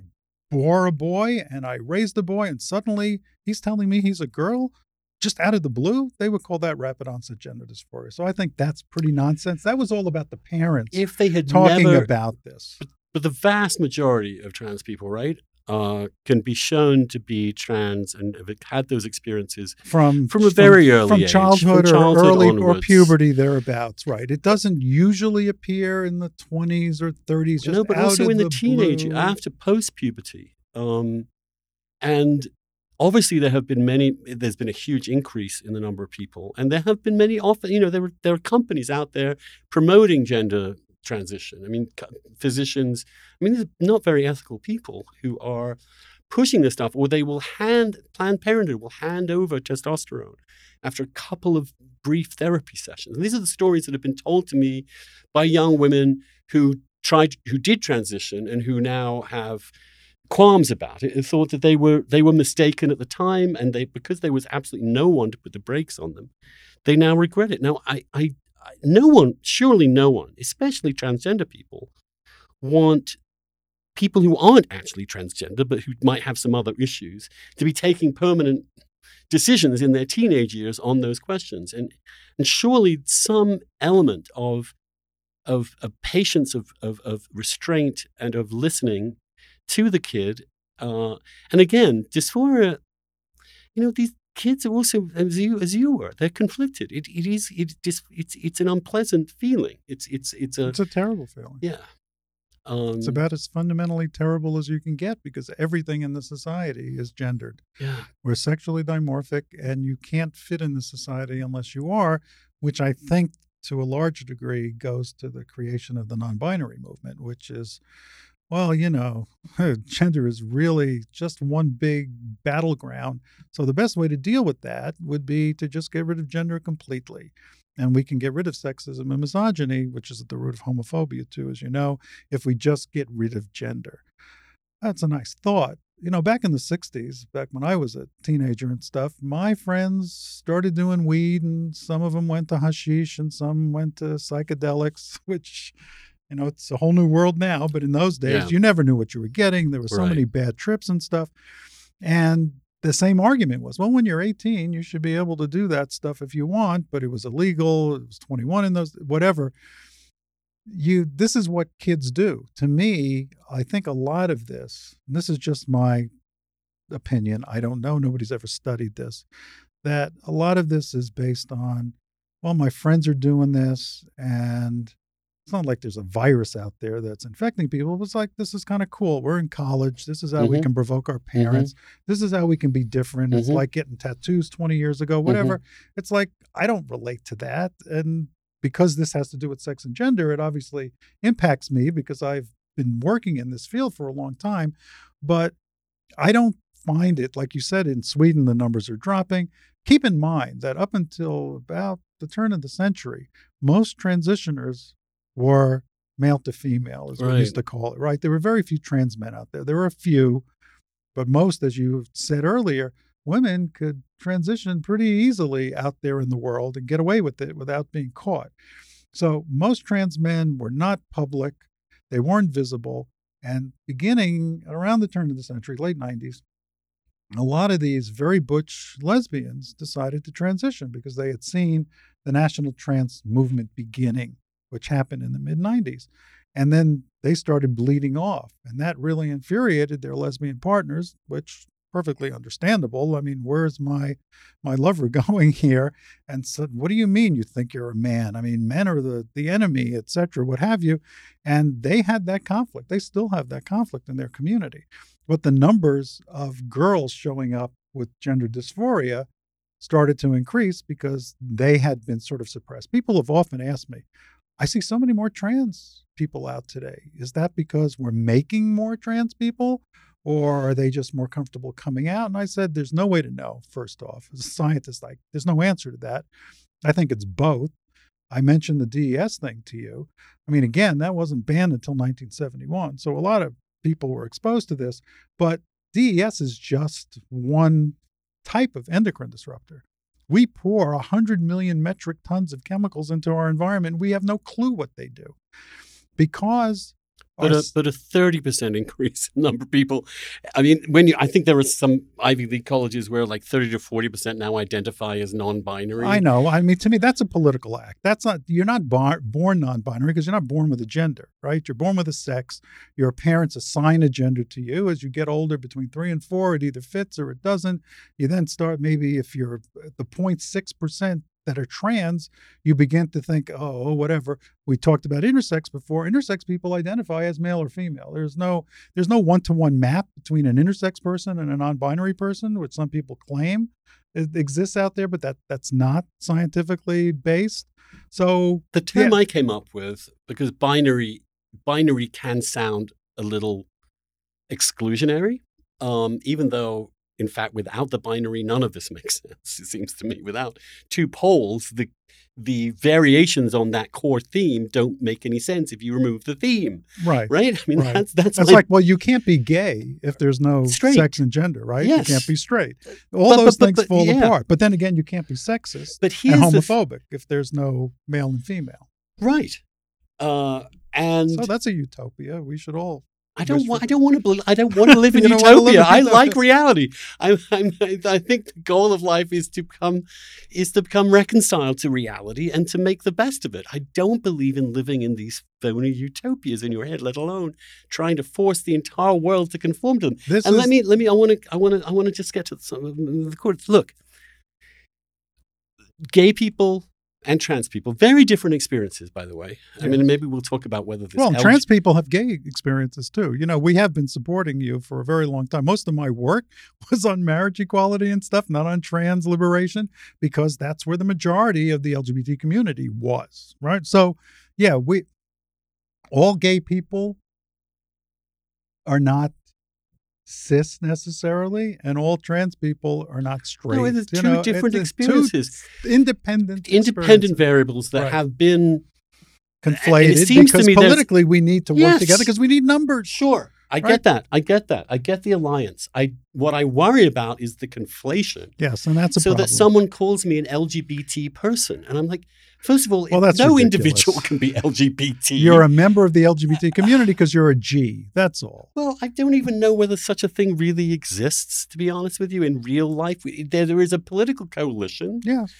bore a boy and I raised a boy, and suddenly he's telling me he's a girl." Just out of the blue, they would call that rapid onset gender dysphoria. So I think that's pretty nonsense. That was all about the parents if they had talking never, about this. but the vast majority of trans people, right, uh, can be shown to be trans and have had those experiences from From a very early from age, childhood, from childhood or early or puberty thereabouts right it doesn't usually appear in the 20s or 30s no, but out also in the, the teenage blue. after post puberty. Um, and obviously, there have been many. There's been a huge increase in the number of people, and there have been many. Often, you know, there were, there are companies out there promoting gender transition. I mean, physicians. I mean, these are not very ethical people who are pushing this stuff, or they will hand Planned Parenthood will hand over testosterone after a couple of brief therapy sessions. And these are the stories that have been told to me by young women who tried who did transition and who now have qualms about it and thought that they were they were mistaken at the time and they because there was absolutely no one to put the brakes on them they now regret it now i i, I no one surely no one especially transgender people want people who aren't actually transgender but who might have some other issues to be taking permanent decisions in their teenage years on those questions and and surely some element of of, of patience, of, of, of restraint, and of listening to the kid. Uh, and again, dysphoria, you know, these kids are also, as you, as you were, they're conflicted. It, it is, it, just it's, it's an unpleasant feeling. It's, it's, it's a, it's a terrible feeling yeah. Um, It's about as fundamentally terrible as you can get because everything in the society is gendered. yeah, We're sexually dimorphic, and you can't fit in the society unless you are, which I think to a large degree goes to the creation of the non binary movement, which is, well, you know, gender is really just one big battleground. So the best way to deal with that would be to just get rid of gender completely. And we can get rid of sexism and misogyny, which is at the root of homophobia, too, as you know, if we just get rid of gender. That's a nice thought. You know, back in the 60s, back when I was a teenager and stuff, my friends started doing weed, and some of them went to hashish and some went to psychedelics, which, you know, it's a whole new world now. But in those days, Yeah. you never knew what you were getting. There were so Right. many bad trips and stuff. And the same argument was, well, when you're 18, you should be able to do that stuff if you want, but it was illegal. It was 21 in those, whatever. You, this is what kids do. To me, I think a lot of this, and this is just my opinion. I don't know. Nobody's ever studied this. That a lot of this is based on, well, my friends are doing this, and it's not like there's a virus out there that's infecting people. It's like this is kind of cool. We're in college. This is how we Mhm. can provoke our parents. This is how we can be different. It's Mhm. like getting tattoos 20 years ago, whatever. It's like I don't relate to that, and because this has to do with sex and gender, it obviously impacts me because I've been working in this field for a long time. But I don't find it, like you said, in Sweden, the numbers are dropping. Keep in mind that up until about the turn of the century, most transitioners were male to female, as we used to call it, right? There were very few trans men out there. There were a few, but most, as you said earlier, women could transition pretty easily out there in the world and get away with it without being caught. So most trans men were not public, they weren't visible. And beginning around the turn of the century, late 90s, a lot of these very butch lesbians decided to transition because they had seen the national trans movement beginning, which happened in the mid 90s. And then they started bleeding off. And that really infuriated their lesbian partners, which perfectly understandable. I mean, where's my my lover going here? And said, what do you mean you think you're a man? I mean, men are the the enemy, etc., what have you. And they had that conflict. They still have that conflict in their community. But the numbers of girls showing up with gender dysphoria started to increase because they had been sort of suppressed. People have often asked me, I see so many more trans people out today. Is that because we're making more trans people? Or are they just more comfortable coming out? And I said, there's no way to know, first off. As a scientist, like there's no answer to that. I think it's both. I mentioned the DES thing to you. I mean, again, that wasn't banned until 1971. So a lot of people were exposed to this, but DES is just one type of endocrine disruptor. We pour 100 million metric tons of chemicals into our environment. We have no clue what they do because but a, but a 30% increase in number of people. I mean, when you, I think there are some Ivy League colleges where like 30 to 40% now identify as non binary. I know. I mean, to me, that's a political act. That's not, you're not bar, born non binary because you're not born with a gender, right? You're born with a sex. Your parents assign a gender to you. As you get older, between three and four, it either fits or it doesn't. You then start, maybe if you're at the 0.6% that are trans, you begin to think, oh, whatever. We talked about intersex before. Intersex people identify as male or female. There's no there's no one-to-one map between an intersex person and a non-binary person, which some people claim it exists out there, but that that's not scientifically based. So The term Yeah. I came up with, because binary binary can sound a little exclusionary, um, even though in fact without the binary none of this makes sense. It seems to me without two poles, the the variations on that core theme don't make any sense if you remove the theme, right. right? I mean Right. that's that's, That's my- like, well, you can't be gay if there's no Straight. sex and gender, right? Yes. You can't be straight. All But- those but- things but- fall yeah. apart. But then again, you can't be sexist but and here's the th- homophobic if there's no male and female. right. Uh, and So that's a utopia. We should all. I don't want. I don't want to. I don't want to live in utopia. I like reality. I, I'm, I think the goal of life is to become is to become reconciled to reality and to make the best of it. I don't believe in living in these phony utopias in your head, let alone trying to force the entire world to conform to them. This And is let me let me. I want to. I want to. I want to just get to some of the courts. Look, gay people and trans people. Very different experiences, by the way. I mean, maybe we'll talk about whether this Well, LG trans people have gay experiences too. You know, we have been supporting you for a very long time. Most of my work was on marriage equality and stuff, not on trans liberation, because that's where the majority of the LGBT community was, right? So, yeah, we all gay people are not cis necessarily, and all trans people are not straight. No, you two know, different it's two experiences, independent, independent variables that Right. have been conflated It seems to because me politically we need to work Yes. together because we need numbers. Sure. I Right. get that. I get that. I get the alliance. I what I worry about is the conflation. Yes, and that's a so problem. that someone calls me an LGBT person, and I'm like, first of all, Well, that's no ridiculous. individual can be LGBT. You're a member of the LGBT community because you're a G. That's all. well, I don't even know whether such a thing really exists. To be honest with you, in real life, there, there is a political coalition, Yes.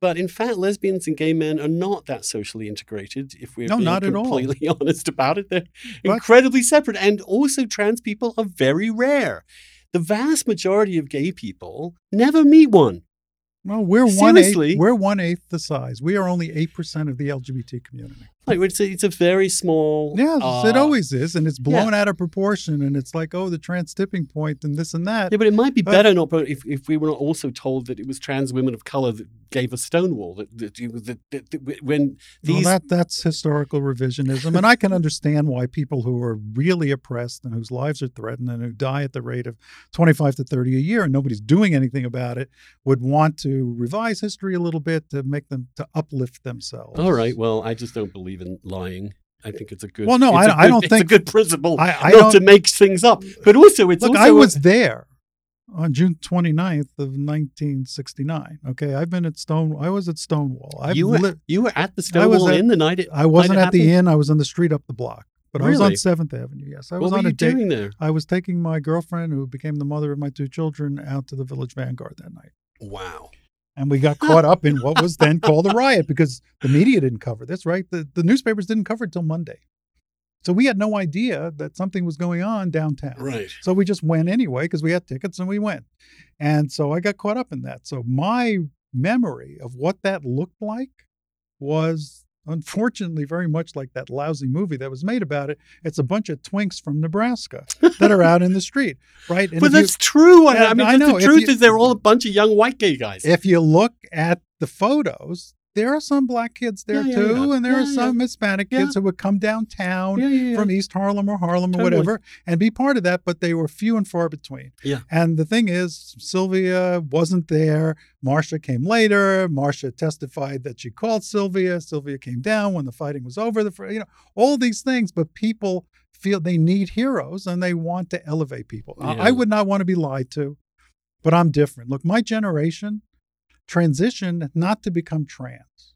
But in fact, lesbians and gay men are not that socially integrated. If we're No, being not at all. completely honest about it, they're But- incredibly separate, and also trans people are very rare. The vast majority of gay people never meet one. Well, we're one eighth. Seriously? We're one eighth the size. We are only eight percent of the LGBT community. Like it's a, it's a very small. It uh, always is, and it's blown out of proportion. And it's like, oh, the trans tipping point, and this and that. Yeah, but it might be But- better not if, if we were not also told that it was trans women of color that gave us Stonewall. That, that, that, that, that when Well, that that's historical revisionism, and I can understand why people who are really oppressed and whose lives are threatened and who die at the rate of twenty-five to thirty a year, and nobody's doing anything about it, would want to revise history a little bit to make them to uplift themselves. All right. Well, I just don't believe in lying. I think it's a good. Well, no, I, a I good- don't it's a good principle I, I not to make things up. But also, it's look. also I a- was there on June 29th of 1969. Okay, I've been at Stone. I was at Stonewall. I've you were li- you were at the was Stonewall at- in the night. It, I wasn't at the inn. I was on the street up the block, but I was on Seventh Avenue. Yes, I was What were on a date. doing there? I was taking my girlfriend, who became the mother of my two children, out to the Village Vanguard that night. Wow. And we got caught up in what was then called a riot because the media didn't cover this, right? The, the newspapers didn't cover it till Monday. So we had no idea that something was going on downtown. Right. So we just went anyway because we had tickets and we went. And so I got caught up in that. So my memory of what that looked like was unfortunately very much like that lousy movie that was made about it. It's a bunch of twinks from Nebraska that are out in the street, right? And but if you- that's true. I- Yeah, I mean, I know. the truth you- is they're all a bunch of young white gay guys. if you look at the photos, there are some black kids there Yeah, yeah, too, yeah. and there Yeah, are some Hispanic kids who would come downtown yeah, yeah, yeah. from East Harlem or Harlem or whatever and be part of that, but they were few and far between. Yeah. And the thing is, Sylvia wasn't there. Marsha came later. Marsha testified that she called Sylvia. Sylvia came down when the fighting was over. The you know all these things, but people feel they need heroes and they want to elevate people. I would not want to be lied to, but I'm different. Look, my generation transitioned not to become trans.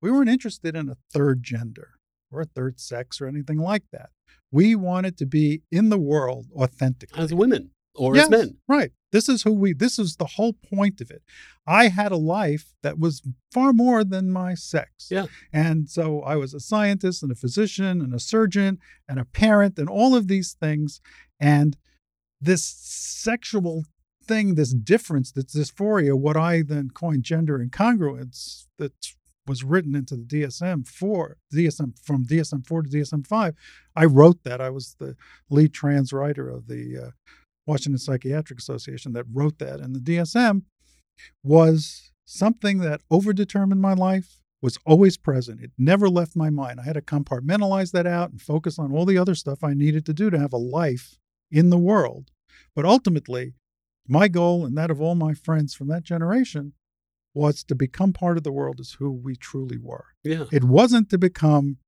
We weren't interested in a third gender or a third sex or anything like that. We wanted to be in the world authentically. as women or Yes, as men. Right. This is who we this is the whole point of it. I had a life that was far more than my sex. Yeah. And so I was a scientist and a physician and a surgeon and a parent and all of these things. And this sexual thing, this difference, this dysphoria, what I then coined gender incongruence that was written into the DSM 4, DSM from DSM 4 to DSM 5. I wrote that. I was the lead trans writer of the uh, Washington Psychiatric Association that wrote that. And the DSM was something that overdetermined my life, was always present. It never left my mind. I had to compartmentalize that out and focus on all the other stuff I needed to do to have a life in the world. But ultimately, my goal and that of all my friends from that generation was to become part of the world as who we truly were. Yeah. It wasn't to become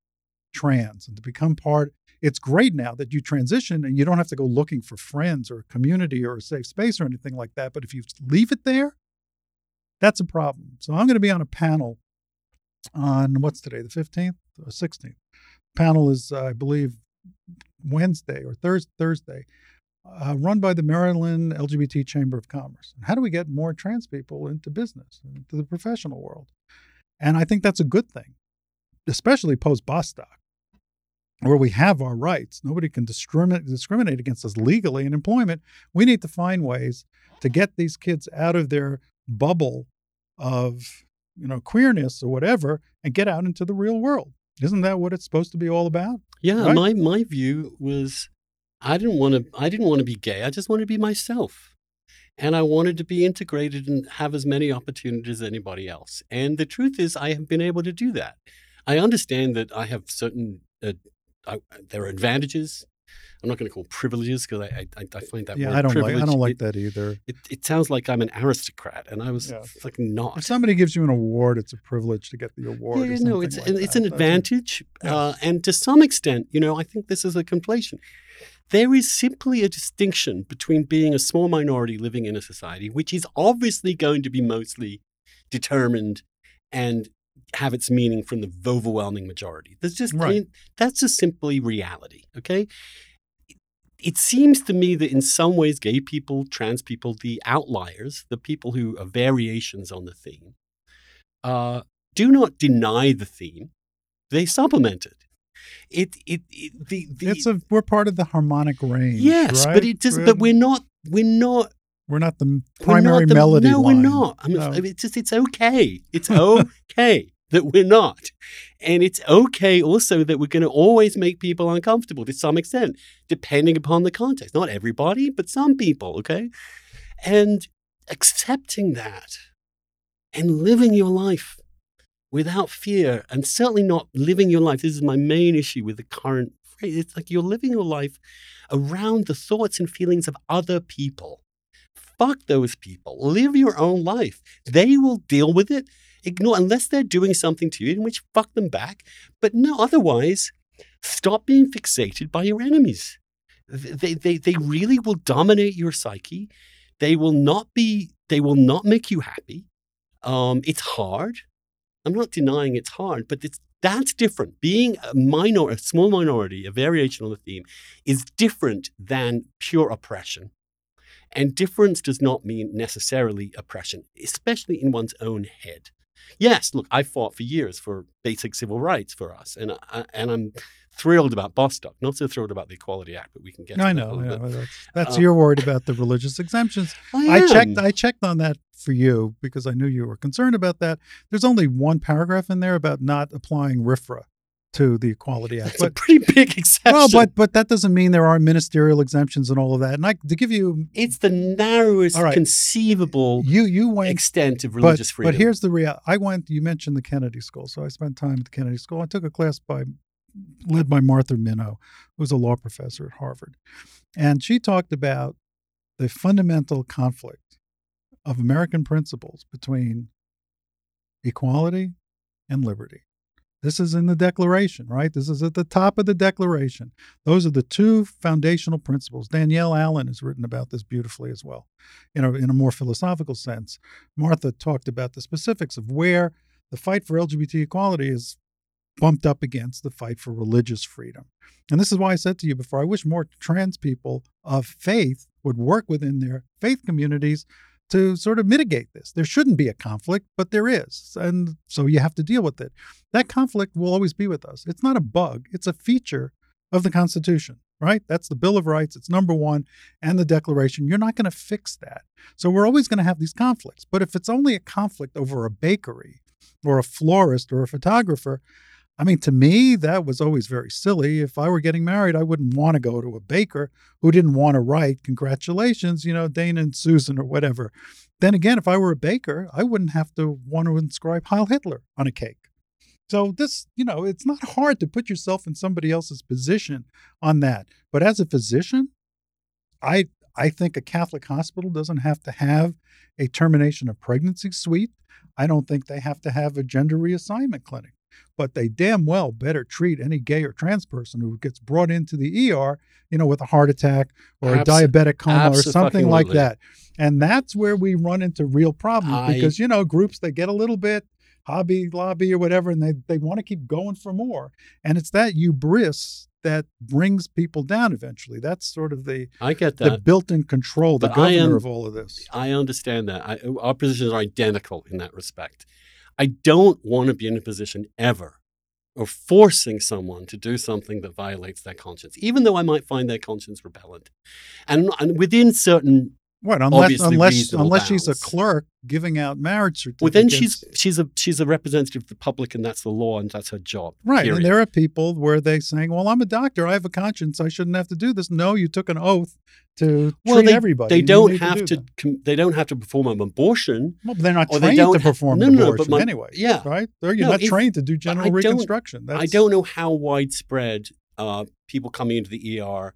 trans and to become part. It's great now that you transition and you don't have to go looking for friends or a community or a safe space or anything like that. But if you leave it there, that's a problem. So I'm going to be on a panel on what's today, the 15th or 16th. Panel is, uh, I believe, Wednesday or Thursday, Thursday uh, run by the Maryland LGBT Chamber of Commerce. How do we get more trans people into business, into the professional world? And I think that's a good thing, especially post Bostock, where we have our rights. Nobody can discriminate, discriminate against us legally in employment. We need to find ways to get these kids out of their bubble of you know, queerness or whatever and get out into the real world. Isn't that what it's supposed to be all about? Yeah, Right. my my view was I didn't want to I didn't want to be gay. I just wanted to be myself. And I wanted to be integrated and have as many opportunities as anybody else. And the truth is I have been able to do that. I understand that I have certain uh, I, there are advantages. I'm not going to call privileges because I, I I find that yeah, I don't like I don't like it, that either. It, it sounds like I'm an aristocrat, and I was Yeah. fucking not. If somebody gives you an award, it's a privilege to get the award. Yeah, no, it's like an, it's that. an advantage, uh, and to some extent, you know, I think this is a conflation. There is simply a distinction between being a small minority living in a society, which is obviously going to be mostly determined and have its meaning from the overwhelming majority. There's just I Right. mean, that's just simply reality. Okay. It seems to me that in some ways, gay people, trans people, the outliers, the people who are variations on the theme, uh, do not deny the theme; they supplement it. It, it, it the, the It's a we're part of the harmonic range. yes, right? but it just, We're- but we're not, we're not we're not the primary not the- melody No, line. we're not. I mean, No. it's just it's okay. It's okay that we're not, and it's okay also that we're going to always make people uncomfortable to some extent, depending upon the context. Not everybody, but some people. Okay, and accepting that and living your life without fear, and certainly not living your life. This is my main issue with the current. phrase. It's like you're living your life around the thoughts and feelings of other people. Fuck those people. Live your own life. They will deal with it. Ignore unless they're doing something to you, in which fuck them back. But no, otherwise, stop being fixated by your enemies. They, they, they really will dominate your psyche. They will not be. They will not make you happy. Um, it's hard. I'm not denying it's hard, but it's that's different. Being a minor, a small minority, a variation on the theme, is different than pure oppression. And difference does not mean necessarily oppression, especially in one's own head. Yes, look, I fought for years for basic civil rights for us, and I, and I'm thrilled about Bostock. Not so thrilled about the Equality Act, but we can get. I to know. that a I little know. bit. That's, that's Uh, you're worried about the religious exemptions. I, I checked. I checked on that for you because I knew you were concerned about that. There's only one paragraph in there about not applying RFRA to the Equality Act. That's a But pretty big exception. well, but but that doesn't mean there aren't ministerial exemptions and all of that. And I to give you it's the narrowest right. conceivable you you went extent of but, religious freedom. But here's the real. I went. You mentioned the Kennedy School, so I spent time at the Kennedy School. I took a class by led by Martha Minow, who was a law professor at Harvard, and she talked about the fundamental conflict of American principles between equality and liberty. This is in the Declaration, right? This is at the top of the Declaration. Those are the two foundational principles. Danielle Allen has written about this beautifully as well, you know, in a more philosophical sense. Martha talked about the specifics of where the fight for LGBT equality is bumped up against the fight for religious freedom. And this is why I said to you before I wish more trans people of faith would work within their faith communities to sort of mitigate this. There shouldn't be a conflict, but there is. And so you have to deal with it. That conflict will always be with us. It's not a bug, it's a feature of the Constitution, right? That's the Bill of Rights. It's number one, and the Declaration. You're not going to fix that. So we're always going to have these conflicts. But if it's only a conflict over a bakery or a florist or a photographer, I mean, to me, that was always very silly. If I were getting married, I wouldn't want to go to a baker who didn't want to write, congratulations, you know, Dana and Susan or whatever. Then again, if I were a baker, I wouldn't have to want to inscribe Heil Hitler on a cake. So this, you know, it's not hard to put yourself in somebody else's position on that. But as a physician, I I think a Catholic hospital doesn't have to have a termination of pregnancy suite. I don't think they have to have a gender reassignment clinic. But they damn well better treat any gay or trans person who gets brought into the ER, you know, with a heart attack or a diabetic coma or something like that. And that's where we run into real problems I- because, you know, groups they get a little bit hobby lobby or whatever and they, they want to keep going for more. And it's that hubris that brings people down eventually. That's sort of the I get that. the built-in control, the But governor am- of all of this. I understand that. I, our positions are identical in that respect. I don't want to be in a position ever of forcing someone to do something that violates their conscience, even though I might find their conscience repellent. And, and within certain What unless unless unless she's a clerk giving out marriage certificates. Well, then she's she's a she's a representative of the public, and that's the law, and that's her job. right. period. And there are people where they saying, "Well, I'm a doctor. I have a conscience. I shouldn't have to do this." No, you took an oath to Well, treat they- everybody. they don't have to. com- they don't have to perform an abortion. Well, they're not trained to perform no, an no, but abortion my- anyway. yeah. Right? Or you're No, not if- trained to do I general don't- reconstruction. I don't know how widespread uh, people coming into the ER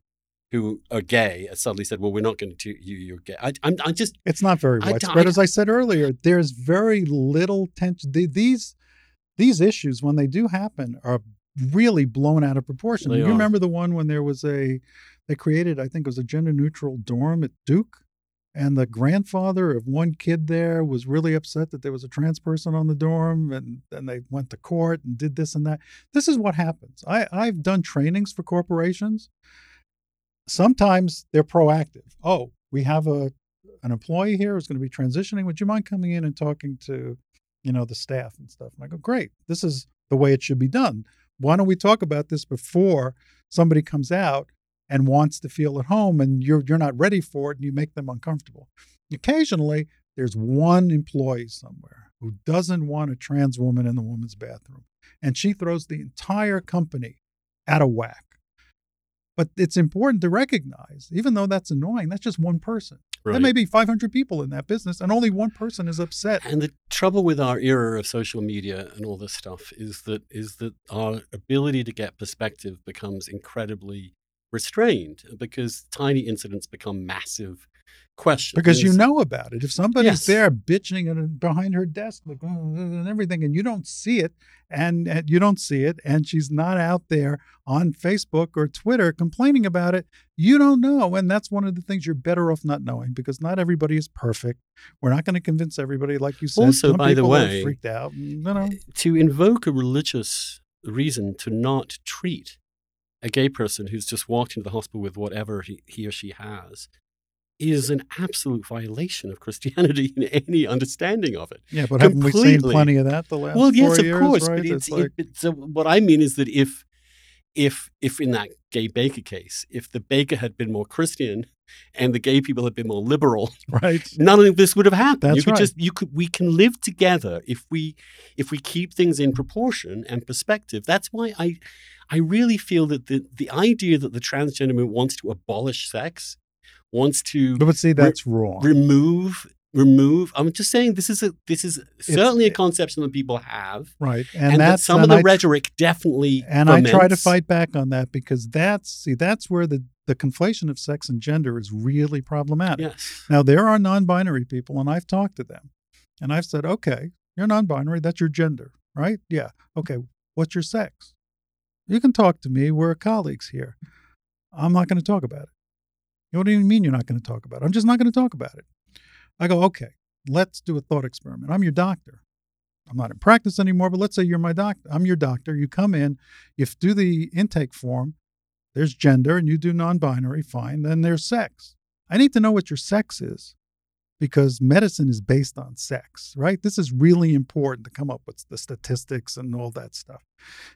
who are gay have suddenly said, "Well, we're not going to treat you. You're gay." I, I'm, I just It's not very widespread, I- as I said earlier. There's very little tension. These these issues, when they do happen, are really blown out of proportion. You are. remember the one when there was a they created, I think it was a gender neutral dorm at Duke, and the grandfather of one kid there was really upset that there was a trans person on the dorm, and then they went to court and did this and that. This is what happens. I I've done trainings for corporations. Sometimes they're proactive. Oh, we have a an employee here who's going to be transitioning. Would you mind coming in and talking to, you know, the staff and stuff? And I go, great. This is the way it should be done. Why don't we talk about this before somebody comes out and wants to feel at home and you're you're not ready for it and you make them uncomfortable. Occasionally, there's one employee somewhere who doesn't want a trans woman in the woman's bathroom, and she throws the entire company out of whack. But it's important to recognize, even though that's annoying, that's just one person. There may be 500 people in that business, and only one person is upset. And the trouble with our era of social media and all this stuff is that is that our ability to get perspective becomes incredibly restrained because tiny incidents become massive questions. Because you know about it. If somebody's Yes. there bitching and behind her desk like, "Uh, and everything, and you don't see it, and, and you don't see it, and she's not out there on Facebook or Twitter complaining about it, you don't know. And that's one of the things you're better off not knowing because not everybody is perfect. We're not going to convince everybody, like you said. Also, Some by the way, freaked out. You know, to invoke a religious reason to not treat a gay person who's just walked into the hospital with whatever he, he or she has is an absolute violation of Christianity in any understanding of it. yeah, but haven't we seen plenty of that the last well, yes, of years, course, right? but it's, like, it, it- uh, so what I mean is that if if if in that gay baker case, if the baker had been more Christian and the gay people had been more liberal, right. none of this would have happened. That's you could right. just you could we can live together if we if we keep things in proportion and perspective. That's why I I really feel that the the idea that the transgender movement wants to abolish sex, wants to But see, that's wrong. remove remove I'm just saying this is a this is certainly a conception that people have. Right. And, And, that that's some of the I rhetoric definitely and I try to fight back on that because that's see that's where the the conflation of sex and gender is really problematic. Yes. Now there are non-binary people and I've talked to them. And I've said, "Okay, you're non-binary, that's your gender, right? Yeah. Okay, what's your sex? You can talk to me, we're colleagues here. I'm not going to talk about it. What do you mean you're not going to talk about it? I'm just not going to talk about it. I go, "Okay, let's do a thought experiment. I'm your doctor. I'm not in practice anymore, but let's say you're my doctor. I'm your doctor. You come in, you do the intake form. There's gender, and you do non binary, fine. Then there's sex. I need to know what your sex is because medicine is based on sex, right? This is really important to come up with the statistics and all that stuff.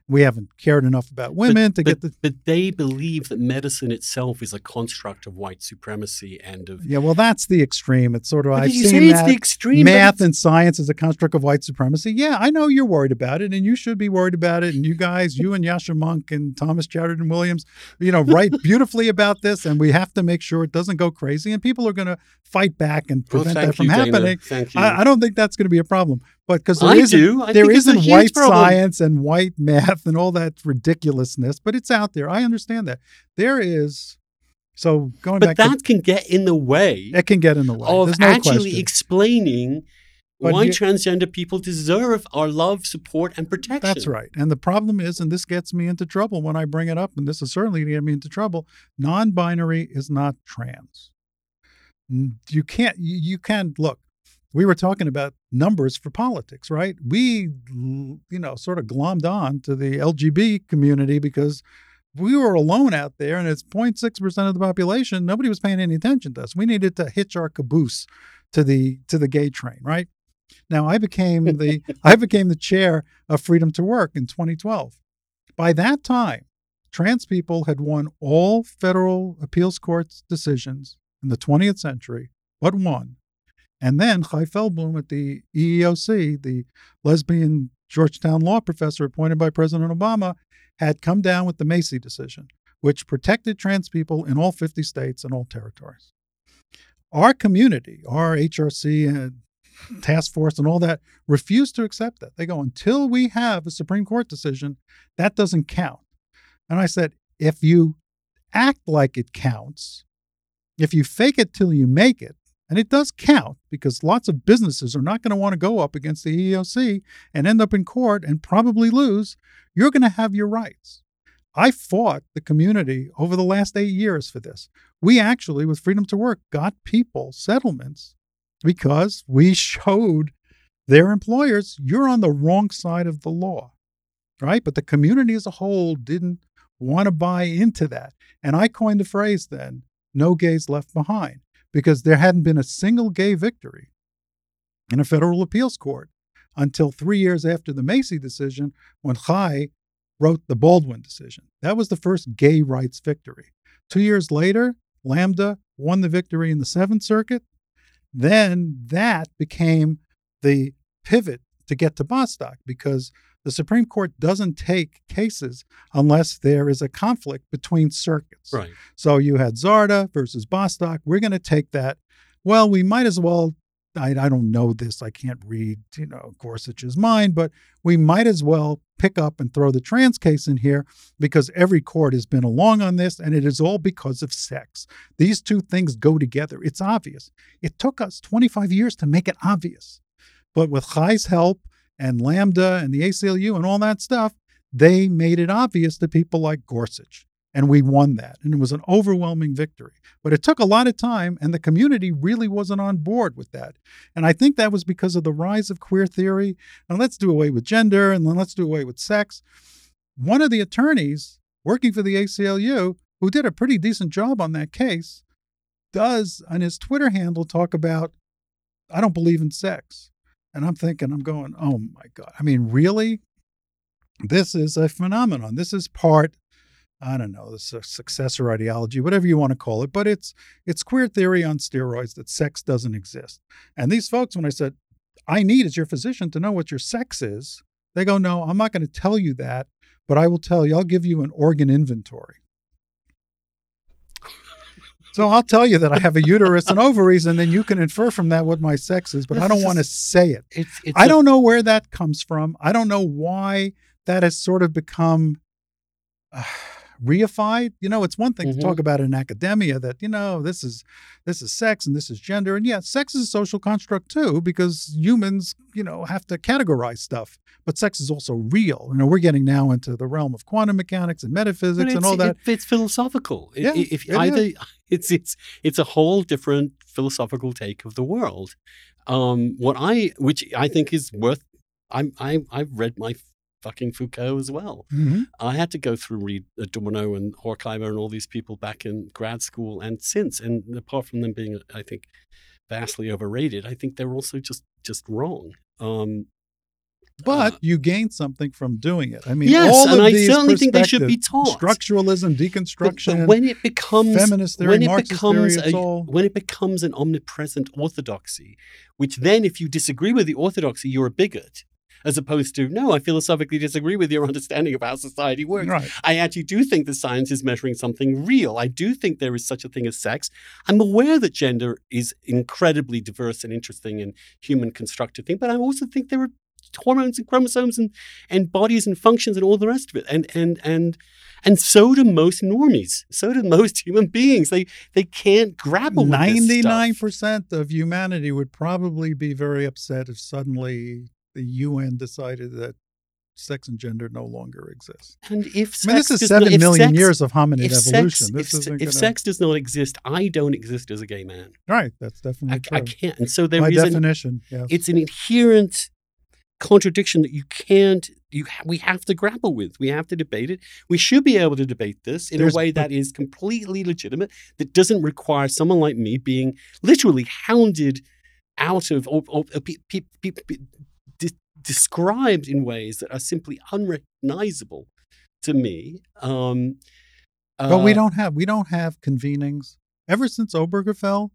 We haven't cared enough about women to but, get the. but they believe that medicine itself is a construct of white supremacy and of Yeah, well, that's the extreme. It's sort of, But I've you seen it's that. the extreme math and science is a construct of white supremacy. Yeah, I know you're worried about it, and you should be worried about it. And you guys, you and Yascha Mounk and Thomas Chatterton Williams, you know, write beautifully about this, and we have to make sure it doesn't go crazy. And people are going to fight back and prevent thank that from you, happening. Thank you. I, I don't think that's going to be a problem, but because there I isn't, do. I there think it's a isn't white problem. science and white math and all that ridiculousness, but it's out there. I understand that there is. So going but back, to, that can get in the way it can get in the way. of There's no actually question. explaining But why you- transgender people deserve our love, support, and protection. That's right. And the problem is, and this gets me into trouble when I bring it up, and this is certainly going to get me into trouble non binary is not trans. You can't, you, you can't look. We were talking about numbers for politics, right? We, you know, sort of glommed on to the LGB community because we were alone out there and it's 0.6% of the population. Nobody was paying any attention to us. We needed to hitch our caboose to the to the gay train, right? Now I became the I became the chair of Freedom to Work in 2012. By that time, trans people had won all federal appeals courts decisions in the 20th century but one. And then Chai Feldblum at the EEOC, the lesbian Georgetown law professor appointed by President Obama, had come down with the Macy decision, which protected trans people in all 50 states and all territories. Our community, our HRC and uh, task force and all that, refused to accept that. They go, until we have a Supreme Court decision, that doesn't count. And I said, if you act like it counts, if you fake it till you make it, and it does count because lots of businesses are not going to want to go up against the EEOC and end up in court and probably lose, you're going to have your rights. I fought the community over the last eight years for this. We actually, with Freedom to Work, got people settlements because we showed their employers you're on the wrong side of the law, right? But the community as a whole didn't want to buy into that. And I coined the phrase then no gays left behind because there hadn't been a single gay victory in a federal appeals court until three years after the Macy decision when Chai wrote the Baldwin decision. That was the first gay rights victory. Two years later, Lambda won the victory in the Seventh Circuit. Then that became the pivot to get to Bostock because the Supreme Court doesn't take cases unless there is a conflict between circuits. Right. So you had Zarda versus Bostock. We're going to take that. Well, we might as well. I, I don't know this. I can't read, you know, Gorsuch's mind, but we might as well pick up and throw the trans case in here because every court has been along on this and it is all because of sex. These two things go together. It's obvious. It took us 25 years to make it obvious. But with Chai's help and Lambda and the ACLU and all that stuff, they made it obvious to people like Gorsuch. And we won that. And it was an overwhelming victory. But it took a lot of time, and the community really wasn't on board with that. And I think that was because of the rise of queer theory. And let's do away with gender, and then let's do away with sex. One of the attorneys working for the ACLU, who did a pretty decent job on that case, does on his Twitter handle talk about, I don't believe in sex. And I'm thinking, I'm going, oh my God. I mean, really? This is a phenomenon. This is part I don't know, the successor ideology, whatever you want to call it, but it's it's queer theory on steroids that sex doesn't exist. And these folks, when I said, I need as your physician to know what your sex is, they go, No, I'm not going to tell you that, but I will tell you, I'll give you an organ inventory. So I'll tell you that I have a uterus and ovaries, and then you can infer from that what my sex is, but I don't want to say it. It's, it's I a- don't know where that comes from. I don't know why that has sort of become uh, reified. You know, it's one thing Mhm. to talk about in academia that you know this is this is sex and this is gender, and yeah, sex is a social construct too because humans, you know, have to categorize stuff. But sex is also real. You know, we're getting now into the realm of quantum mechanics and metaphysics and all that. it- it's philosophical. I- Yeah, i- if it either it's it's it's a whole different philosophical take of the world. Um, what I which I think is worth. I'm I I've read my fucking Foucault as well. Mhm. I had to go through read Adorno and Horkheimer and all these people back in grad school and since. And apart from them being, I think, vastly overrated, I think they're also just just wrong. Um, But uh, you gain something from doing it. I mean, yes, all and of I these certainly think they should be taught. Structuralism, But- deconstruction, but when it becomes feminist theory, when it Marxist becomes theory, a, all when it becomes an omnipresent orthodoxy, which then, if you disagree with the orthodoxy, you're a bigot, as opposed to no, I philosophically disagree with your understanding of how society works. right. I actually do think that science is measuring something real. I do think there is such a thing as sex. I'm aware that gender is incredibly diverse and interesting and human constructed thing, but I also think there are hormones and chromosomes and, and bodies and functions and all the rest of it. And and and and so do most normies. So do most human beings. They they can't grapple with this stuff. Ninety-nine percent of humanity would probably be very upset if suddenly the UN decided that sex and gender no longer exist. And if I mean, this is seven not- million sex- years of hominid evolution. sex, this if, isn't if gonna, sex does not exist, I don't exist as a gay man. right. That's definitely I true. can't. And so there By is an definition, it's an inherent contradiction that you can't you we have to grapple with we have to debate it we should be able to debate this in There's- a way that is completely legitimate that doesn't require someone like me being literally hounded out of or, or, or pe- pe- pe- described in ways that are simply unrecognizable to me um But we uh, don't have we don't have convenings ever since Obergefell.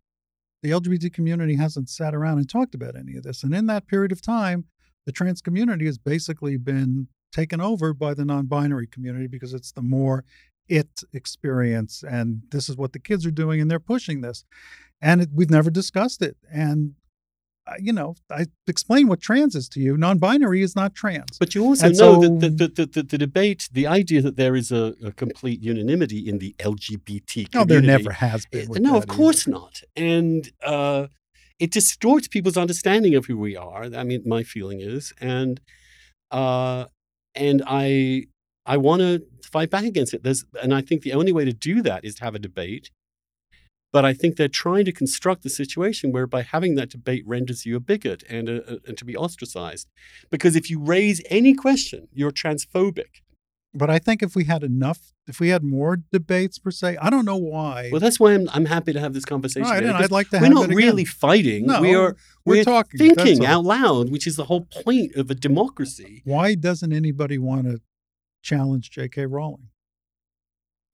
the LGBT community hasn't sat around and talked about any of this. And in that period of time, the trans community has basically been taken over by the non binary community because it's the more it experience. And this is what the kids are doing, and they're pushing this. And it, we've never discussed it. And uh, you know, I explain what trans is to you. Non-binary is not trans. But you also And know so- that the, the, the, the debate, the idea that there is a, a complete unanimity in the LGBT community. no, there never has been. No, of course either. not. And uh, it distorts people's understanding of who we are. I mean, my feeling is, and uh, and I I want to fight back against it. There's, and I think the only way to do that is to have a debate. But I think they're trying to construct the situation whereby having that debate renders you a bigot and, a, a- and to be ostracized. Because if you raise any question, you're transphobic. But I think if we had enough, if we had more debates per se, I don't know why. Well, that's why I'm, I'm happy to have this conversation. Right, again, and because I'd like to we're not really fighting. No, we are we're we're talking, thinking out loud, which is the whole point of a democracy. why doesn't anybody want to challenge J.K. Rowling?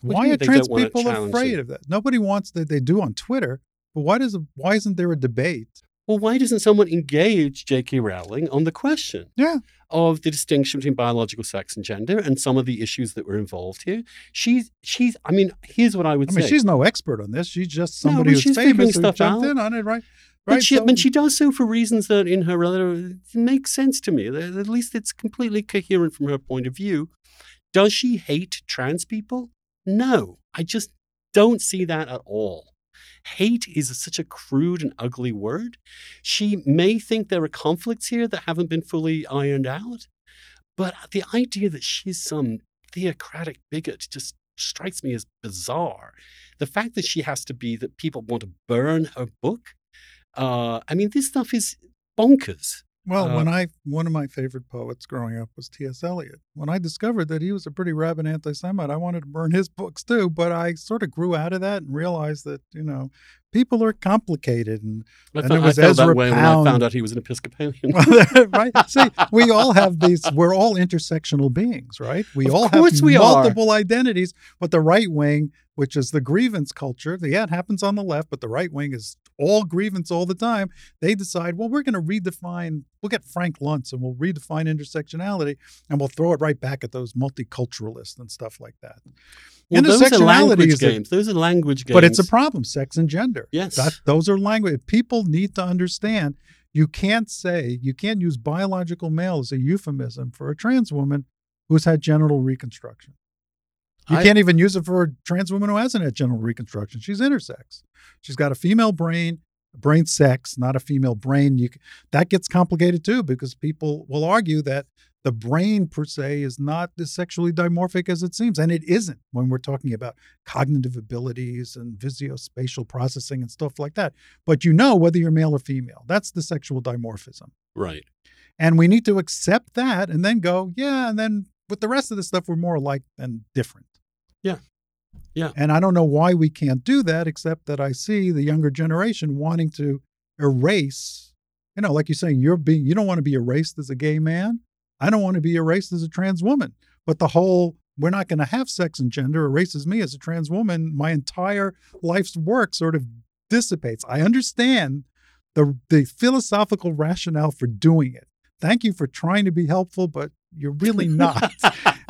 What Why are trans people afraid it? of that? Nobody wants that. They do on Twitter, but why does why isn't there a debate? Well, why doesn't someone engage J.K. Rowling on the question Yeah, of the distinction between biological sex and gender and some of the issues that were involved here? She's she's. I mean, here's what I would I mean say. she's no expert on this. She's just somebody but who's she's famous who stuff jumped out. in on it, right? But Right. she, so- but she does so for reasons that, in her relative, makes sense to me. At least it's completely coherent from her point of view. Does she hate trans people? No, I just don't see that at all. Hate is such a crude and ugly word. She may think there are conflicts here that haven't been fully ironed out, but the idea that she's some theocratic bigot just strikes me as bizarre. The fact that she has to be that people want to burn her book. Uh, I mean, this stuff is bonkers. Well, Uh, when I one of my favorite poets growing up was T.S. Eliot. When I discovered that he was a pretty rabid anti-Semite, I wanted to burn his books too. But I sort of grew out of that and realized that you know people are complicated and I, And felt, it was I felt Ezra that way when I Pound. found out he was an Episcopalian. right. See, we all have these. We're all intersectional beings, right? We Of all have we are. multiple identities. But the right wing, which is the grievance culture, yeah, it happens on the left, but the right wing is all grievance all the time. They decide, well, we're going to redefine. We'll get Frank Luntz and we'll redefine intersectionality, and we'll throw it right back at those multiculturalists and stuff like that. Well, those are Intersectionality language is a- games. those are language games. But it's a problem, sex and gender. Yes. That, those are language. People need to understand you can't say, you can't use biological male as a euphemism for a trans woman who's had genital reconstruction. You I- can't even use it for a trans woman who hasn't had genital reconstruction. She's intersex. She's got a female brain, brain sex, not a female brain. You that gets complicated too because people will argue that the brain per se is not as sexually dimorphic as it seems, and it isn't when we're talking about cognitive abilities and visuospatial processing and stuff like that. But you know whether you're male or female. That's the sexual dimorphism. right. And we need to accept that and then go, yeah, and then with the rest of the stuff, we're more alike than different. Yeah. Yeah. And I don't know why we can't do that, except that I see the younger generation wanting to erase, you know, like you're saying, you're being you don't want to be erased as a gay man. I don't want to be erased as a trans woman. But the whole we're not going to have sex and gender erases me as a trans woman. My entire life's work sort of dissipates. I understand the the philosophical rationale for doing it. Thank you for trying to be helpful, but you're really not.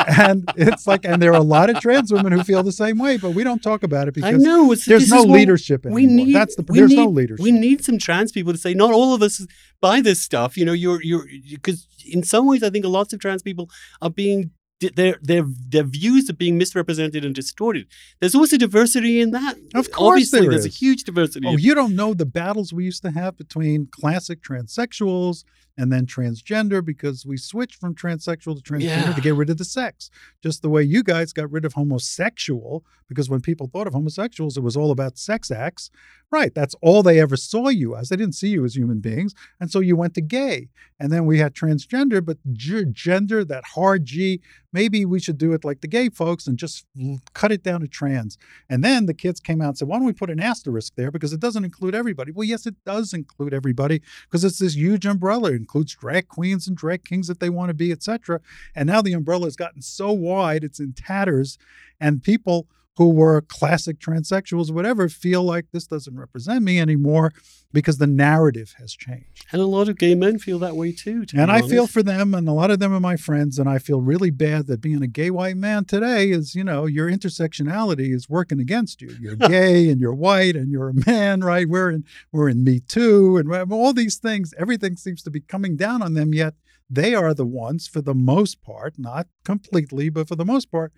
And it's like, and there are a lot of trans women who feel the same way, but we don't talk about it I because know. It's, there's no leadership anymore. We need. That's the there's need, no leadership. We need some trans people to say not all of us buy this stuff. You know, you're you're because in some ways I think lots of trans people are being their their their views are being misrepresented and distorted. There's also diversity in that. Of course Obviously, there there's is. a huge diversity. Oh, you don't know the battles we used to have between classic transsexuals and then transgender because we switched from transsexual to transgender Yeah. to get rid of the sex. Just the way you guys got rid of homosexual because when people thought of homosexuals, it was all about sex acts. Right. That's all they ever saw you as. They didn't see you as human beings. And so you went to gay. And then we had transgender, but g- gender, that hard G, maybe we should do it like the gay folks and just cut it down to trans. And then the kids came out and said, why don't we put an asterisk there because it doesn't include everybody? Well, yes, it does include everybody because it's this huge umbrella. Includes drag queens and drag kings that they want to be, etc. And now the umbrella has gotten so wide, it's in tatters, and people who were classic transsexuals, whatever, feel like this doesn't represent me anymore because the narrative has changed. And a lot of gay men feel that way too. and I feel for them, and a lot of them are my friends, and I feel really bad that being a gay white man today is, you know, your intersectionality is working against you. You're gay and you're white and you're a man, right? We're in we're in Me Too and all these things. Everything seems to be coming down on them, yet they are the ones, for the most part, not completely, but for the most part,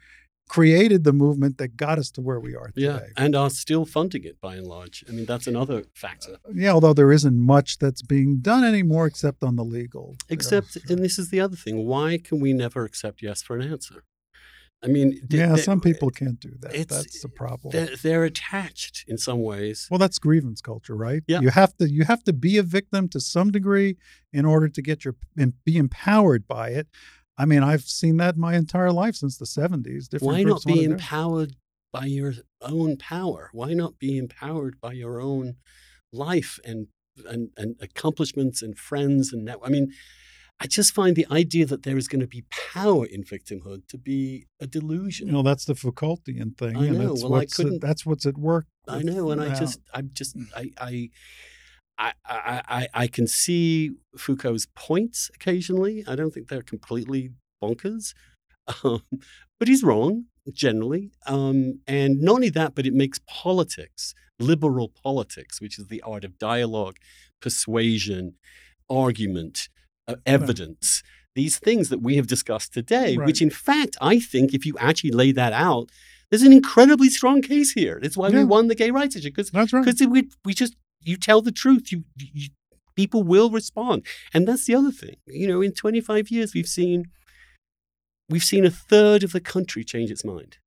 created the movement that got us to where we are today. Yeah, and are still funding it by and large. I mean, that's another factor. Uh, yeah, although there isn't much that's being done anymore except on the legal. Except, and this is the other thing why can we never accept yes for an answer? I mean, yeah, some people can't do that. That's the problem. They're, they're, attached in some ways. Well, that's grievance culture, right? Yeah. You have to you have to be a victim to some degree in order to get your be empowered by it. I mean, I've seen that my entire life since the 70s. Different Why not be empowered by your own power? Why not be empowered by your own life and and, and accomplishments and friends and net? I mean, I just find the idea that there is going to be power in victimhood to be a delusion. You know, that's the Foucaultian thing. I know. Well, I couldn't. that's what's at work. I know, and I just, I'm just, I, I I, I, I can see Foucault's points occasionally. I don't think they're completely bonkers, um, but he's wrong generally. Um, and not only that, but it makes politics, liberal politics, which is the art of dialogue, persuasion, argument, uh, evidence, right. these things that we have discussed today, right. which in fact, I think if you actually lay that out, there's an incredibly strong case here. It's why yeah. we won the gay rights issue because right. we, we just you tell the truth, you, you people will respond. And that's the other thing. You know, in 25 years, we've seen we've seen a third of the country change its mind.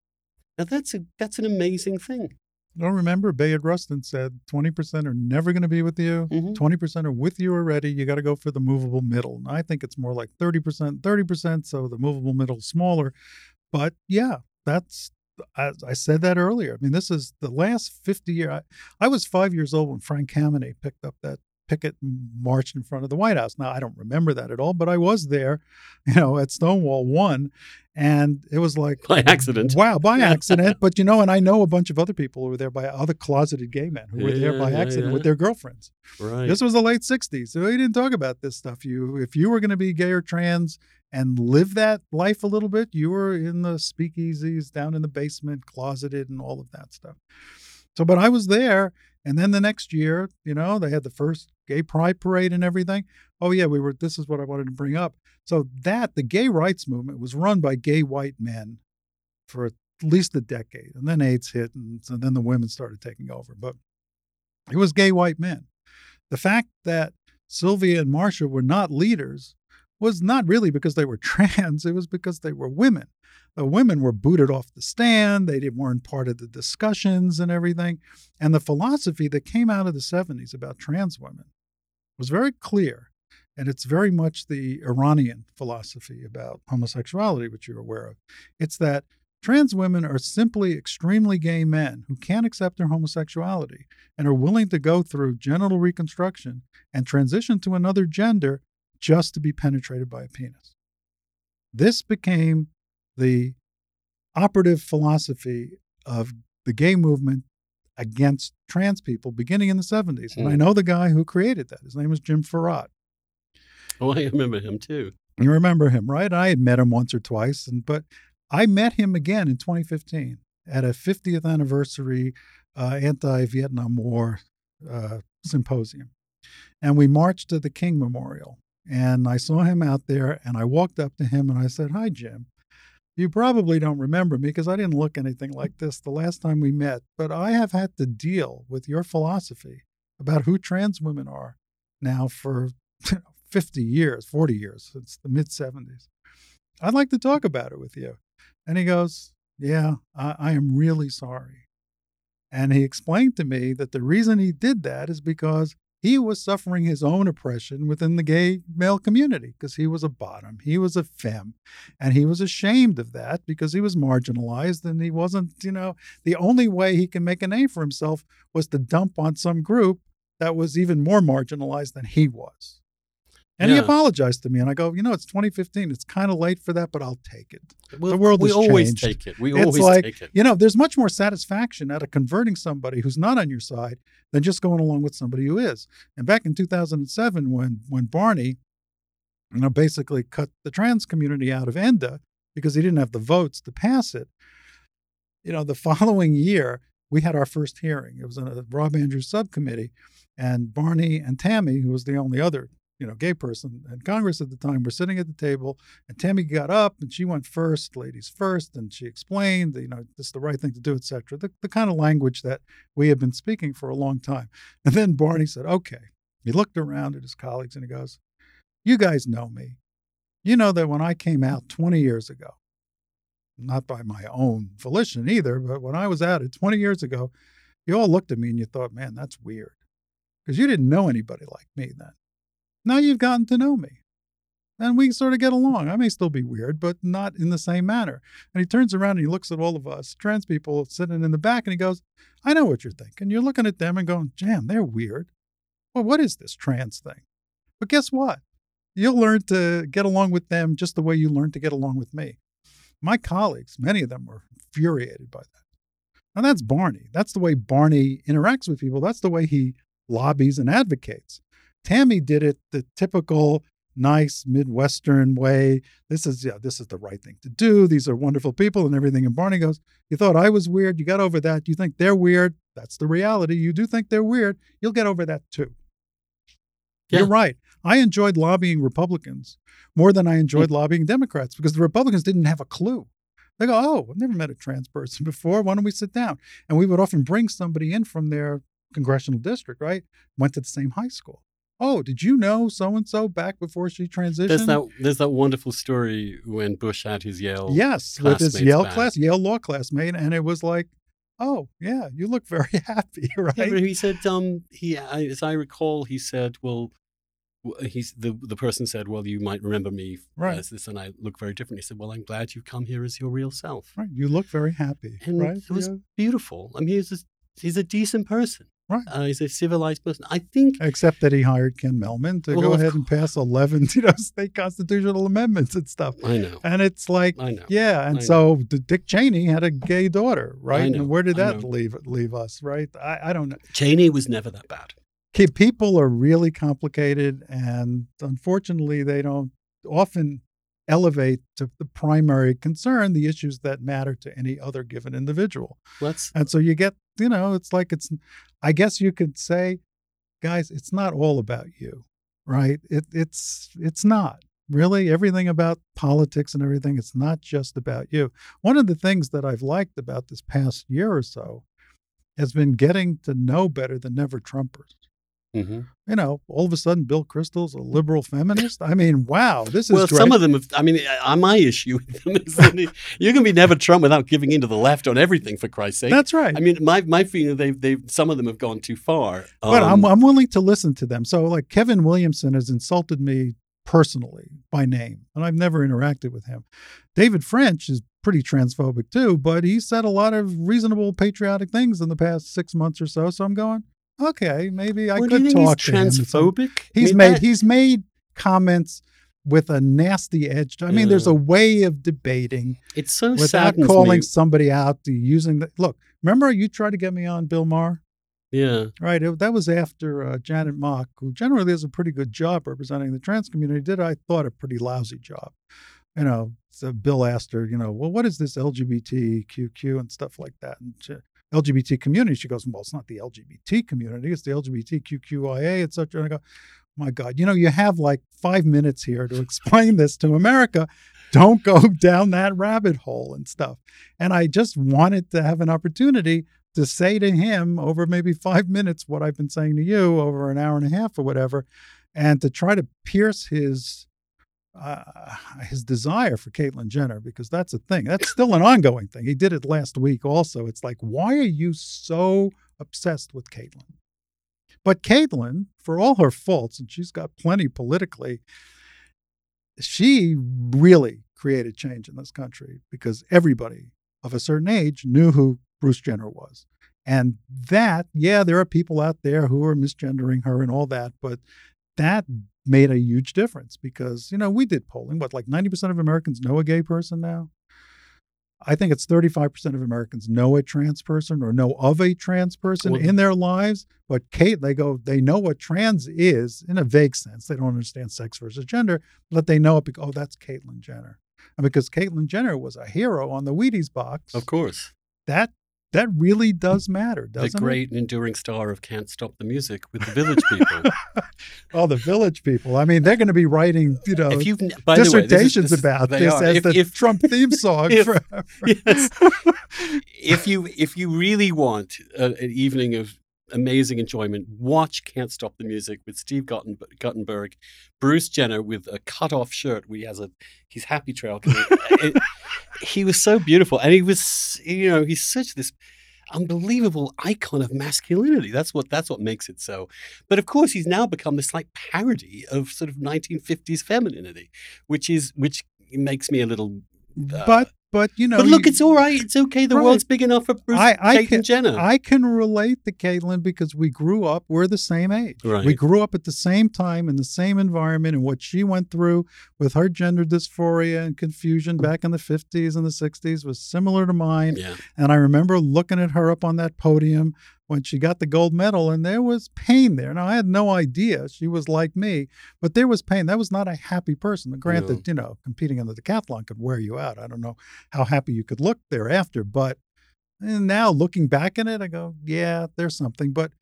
Now that's a that's an amazing thing. I don't remember Bayard Rustin said 20% are never going to be with you. Mm-hmm. 20% are with you already. You got to go for the movable middle. And I think it's more like 30%, 30%. So the movable middle is smaller. But yeah, that's I, I, said that earlier. I mean, this is the last 50 year. I, I, was five years old when Frank Kameny picked up that picket march in front of the White House. Now, I don't remember that at all, but I was there, you know, at Stonewall One. And it was like by accident. Wow, by accident. but you know, and I know a bunch of other people who were there by other closeted gay men who were yeah, there by accident yeah. with their girlfriends. Right. This was the late '60s, so we didn't talk about this stuff. You, if you were going to be gay or trans, and live that life a little bit. You were in the speakeasies down in the basement, closeted, and all of that stuff. So, but I was there. And then the next year, you know, they had the first gay pride parade and everything. Oh, yeah, we were, this is what I wanted to bring up. So, that, the gay rights movement was run by gay white men for at least a decade. And then AIDS hit, and so then the women started taking over. But it was gay white men. The fact that Sylvia and Marsha were not leaders was not really because they were trans, it was because they were women. The women were booted off the stand, they weren't part of the discussions and everything. And the philosophy that came out of the 70s about trans women was very clear. And it's very much the Iranian philosophy about homosexuality, which you're aware of. It's that trans women are simply extremely gay men who can't accept their homosexuality and are willing to go through genital reconstruction and transition to another gender just to be penetrated by a penis. This became the operative philosophy of the gay movement against trans people beginning in the 70s. And I hmm. know the guy who created that. His name was Jim Fouratt. Oh, I remember him too. You remember him, right? I had met him once or twice, and but I met him again in 2015 at a 50th anniversary uh, anti-Vietnam War uh, symposium, and we marched to the King Memorial. And I saw him out there and I walked up to him and I said, Hi, Jim. You probably don't remember me because I didn't look anything like this the last time we met, but I have had to deal with your philosophy about who trans women are now for 50 years, 40 years, since the mid 70s. I'd like to talk about it with you. And he goes, Yeah, I, I am really sorry. And he explained to me that the reason he did that is because he was suffering his own oppression within the gay male community because he was a bottom, he was a femme, and he was ashamed of that because he was marginalized and he wasn't, you know, the only way he can make a name for himself was to dump on some group that was even more marginalized than he was. And he apologized to me, and I go, you know, it's 2015. It's kind of late for that, but I'll take it. Well, The world we always changed. take it. We It's always like- take it. You know, there's much more satisfaction out of converting somebody who's not on your side than just going along with somebody who is. And back in 2007, when when Barney, you know, basically cut the trans community out of ENDA because he didn't have the votes to pass it, you know, the following year we had our first hearing. It was in a Rob Andrews subcommittee, and Barney and Tammy, who was the only other you know gay person in Congress at the time, were sitting at the table, and Tammy got up and she went first, ladies first, and she explained, you know, this is the right thing to do, etc. The, the kind of language that we had been speaking for a long time. And then Barney said, "Okay." He looked around at his colleagues and he goes, "You guys know me. You know that when I came out 20 years ago, not by my own volition either, but when I was at it 20 years ago, you all looked at me and you thought, man, that's weird. Because you didn't know anybody like me then. Now you've gotten to know me. And we sort of get along. I may still be weird, but not in the same manner. And he turns around and he looks at all of us, trans people sitting in the back, and he goes, I know what you're thinking. You're looking at them and going, Jam, they're weird. Well, what is this trans thing? But guess what? You'll learn to get along with them just the way you learned to get along with me. My colleagues, many of them were infuriated by that. And that's Barney. That's the way Barney interacts with people. That's the way he lobbies and advocates. Tammy did it the typical nice Midwestern way. This is yeah, this is the right thing to do. These are wonderful people and everything. And Barney goes, You thought I was weird. You got over that. You think they're weird. That's the reality. You do think they're weird. You'll get over that too. Yeah. You're right. I enjoyed lobbying Republicans more than I hmm. enjoyed lobbying Democrats because the Republicans didn't have a clue. They go, Oh, I've never met a trans person before. Why don't we sit down? And we would often bring somebody in from their congressional district, right? Went to the same high school. Oh, did you know so and so back before she transitioned? There's that there's that wonderful story when Bush had his Yale. yes, with his Yale back. class, Yale law classmate, and it was like, oh yeah, you look very happy, right? Yeah, he said, um, he, as I recall, he said, well, he's the the person said, well, you might remember me Right. as this, and I look very different. He said, well, I'm glad you've come here as your real self, right, you look very happy, and right? it was Yeah. beautiful. I mean, he's a, he's a decent person, Right. Uh, he's a civilized person. I think Except that he hired Ken Mehlman to Well, go ahead and pass eleven, you know, state constitutional amendments and stuff. I know, And it's like, I know. yeah, and know. so Dick Cheney had a gay daughter, right? know, And where did that leave leave us, right? I, I don't know. Cheney was never that bad. People are really complicated, and unfortunately, they don't often elevate to the primary concern the issues that matter to any other given individual. Let's And so you get, you know, it's like it's, I guess you could say, guys, it's not all about you, right? It, it's, it's not really everything about politics and everything. It's not just about you. One of the things that I've liked about this past year or so has been getting to know better the never Trumpers. Mhm. You know, all of a sudden, Bill Kristol's a liberal feminist. I mean, wow, this is well, some of them have. I mean, uh, my issue with them is you can be never Trump without giving in to the left on everything. For Christ's sake, That's right. I mean, my my feeling they they some of them have gone too far. but Um, I'm, I'm willing to listen to them. So, like Kevin Williamson has insulted me personally by name, and I've never interacted with him. David French is pretty transphobic too, but he said a lot of reasonable patriotic things in the past six months or so. So I'm going, okay, maybe I well, could talk he's to him. transphobic? I He's mean, made that- he's made comments with a nasty edge. to- I mean, there's a way of debating it's so without calling me. somebody out to using the look. Remember, you tried to get me on Bill Maher. Yeah, Right. It, that was after uh, Janet Mock, who generally does a pretty good job representing the trans community, did, I thought, a pretty lousy job. You know, so Bill asked her, you know, well, what is this LGBTQQ and stuff like that? And she, LGBT community. She goes, well, it's not the LGBT community, it's the LGBTQIA, et cetera. And I go, my God, you know, you have like five minutes here to explain this to America. Don't go down that rabbit hole and stuff. And I just wanted to have an opportunity to say to him over maybe five minutes what I've been saying to you over an hour and a half or whatever, and to try to pierce his uh, his desire for Caitlyn Jenner because that's a thing. That's still an ongoing thing. He did it last week also. It's like, why are you so obsessed with Caitlyn? But Caitlyn, for all her faults, and she's got plenty politically, she really created change in this country because everybody of a certain age knew who Bruce Jenner was. And that, yeah, there are people out there who are misgendering her and all that, but that made a huge difference because, you know, we did polling, but like 90% of Americans know a gay person now. I think it's 35% of Americans know a trans person or know of a trans person Well- in their lives. But Cait, they go, they know what trans is in a vague sense. They don't understand sex versus gender, but they know it because, oh, that's Caitlyn Jenner. And because Caitlyn Jenner was a hero on the Wheaties box, Of course. that that really does matter, doesn't it? The great and enduring star of Can't Stop the Music with the Village People. it? Oh, the village people. I mean, they're going to be writing, you know, if you've, by the way, this is- dissertations this about this are. as If- the if- Trump theme song. if- for- yes. if you if you really want a, an evening of amazing enjoyment, watch "Can't Stop the Music" with Steve Gutten, Guttenberg, Bruce Jenner with a cut-off shirt. Where he has a his happy trail. It- he was so beautiful, and he was you know he's such this unbelievable icon of masculinity. That's what that's what makes it so. But of course, he's now become this like parody of sort of 1950s femininity, which is which makes me a little. uh, but but you know, but look, you- it's all right. It's okay. The Right. world's big enough for Bruce, I- I Cait can- and Jenner. I can relate to Caitlyn because we grew up, we're the same age. Right. We grew up at the same time in the same environment, and what she went through with her gender dysphoria and confusion mm. back in the 50s and the 60s was similar to mine. yeah, And I remember looking at her up on that podium when she got the gold medal, and there was pain there. Now, I had no idea she was like me, but there was pain. That was not a happy person. Granted, you know, competing in the decathlon could wear you out. I don't know how happy you could look thereafter, but and now looking back at it, I go, yeah, there's something. But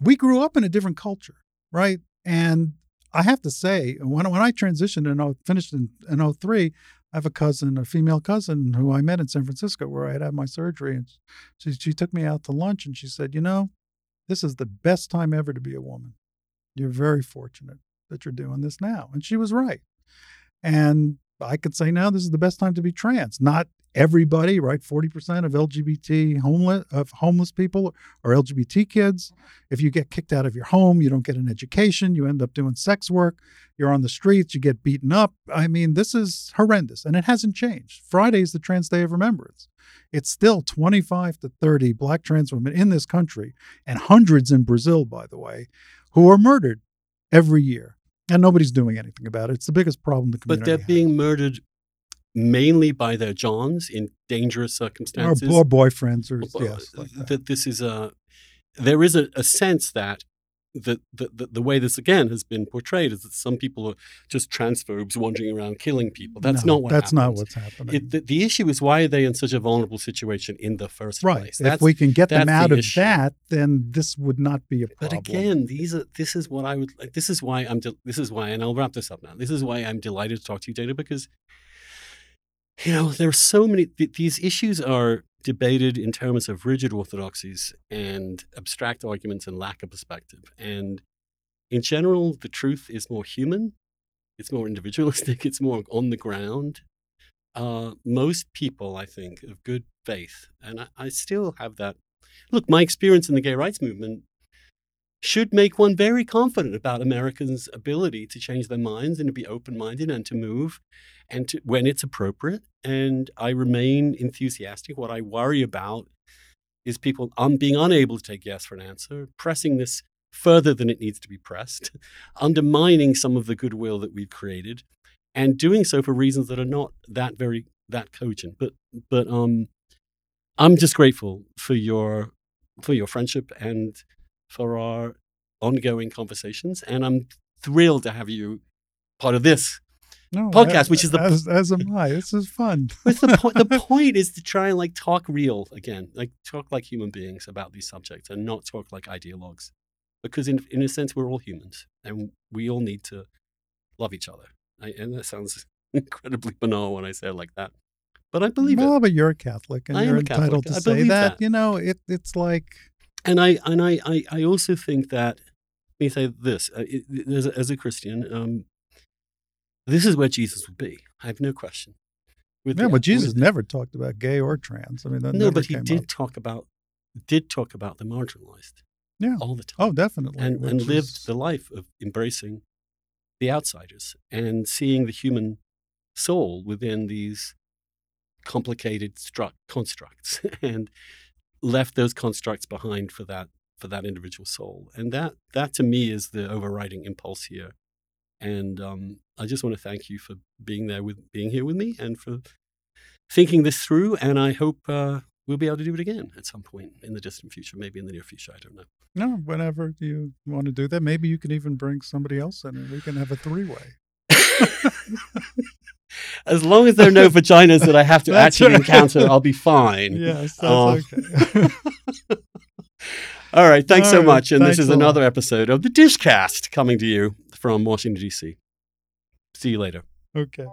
we grew up in a different culture, right? And I have to say, when, when I transitioned and I oh, finished in, in 03, I have a cousin, a female cousin who I met in San Francisco where I had had my surgery. And she, she took me out to lunch and she said, You know, this is the best time ever to be a woman. You're very fortunate that you're doing this now. And she was right. And I could say now this is the best time to be trans. Not everybody, right? 40% of LGBT homeless of homeless people are LGBT kids. If you get kicked out of your home, you don't get an education, you end up doing sex work, you're on the streets, you get beaten up. I mean, this is horrendous and it hasn't changed. Friday is the Trans Day of Remembrance. It's still 25 to 30 black trans women in this country and hundreds in Brazil, by the way, who are murdered every year. And nobody's doing anything about it. It's the biggest problem the community but they're has. being murdered mainly by their johns in dangerous circumstances. or boyfriends or Well, yes, uh, like that. that this is a there is a, a sense that the, the, the, way this again has been portrayed is that some people are just transphobes wandering around killing people. That's No, not what that's not what's happening. It, the, the issue is why are they in such a vulnerable situation in the first right. place? If we can get them out the of issue. that, then this would not be a problem. But again, these are this is what I would like. This is why I'm. De- this is why, and I'll wrap this up now. This is why I'm delighted to talk to you, Dana, because you know there are so many. Th- these issues are debated in terms of rigid orthodoxies and abstract arguments and lack of perspective. And in general, the truth is more human. It's more individualistic. It's more on the ground. Uh, most people, I think, of good faith, and I, I still have that. Look, my experience in the gay rights movement should make one very confident about Americans' ability to change their minds and to be open minded and to move and to, when it's appropriate. And I remain enthusiastic. What I worry about is people um, being unable to take yes for an answer, pressing this further than it needs to be pressed, undermining some of the goodwill that we've created, and doing so for reasons that are not that very that cogent. But but um, I'm just grateful for your for your friendship and for our ongoing conversations. And I'm thrilled to have you part of this. no, podcast, as- which is the- as, as am I. This is fun. What's the point? the point is to try and like talk real again, like talk like human beings about these subjects and not talk like ideologues. Because in in a sense, we're all humans and we all need to love each other. I, and that sounds incredibly banal when I say it like that, but I believe it. well, but you're a Catholic, and I you're a Catholic. entitled to I say that. that. You know, it, it's like and I and I I, I also think that let me say this uh, it, as, a, as a Christian, um, this is where Jesus would be. I have no question. With yeah, the- but Jesus with- never talked about gay or trans. I mean, that no, but he did up. talk about did talk about the marginalized Yeah. all the time, Oh, definitely. and and which lived the life of embracing the outsiders and seeing the human soul within these complicated stru- constructs and left those constructs behind for that for that individual soul and that that to me is the overriding impulse here And um, I just want to thank you for being there with being here with me and for thinking this through. And I hope uh, we'll be able to do it again at some point in the distant future, maybe in the near future. I don't know. No, whenever you want to do that, maybe you can even bring somebody else in, and we can have a three-way. as long as there are no vaginas that I have to actually right. encounter, I'll be fine. Yes, that's Oh. okay. All right. Thanks All so right, much. And this is a lot. another episode of the Dishcast coming to you from Washington, D.C. See you later. okay.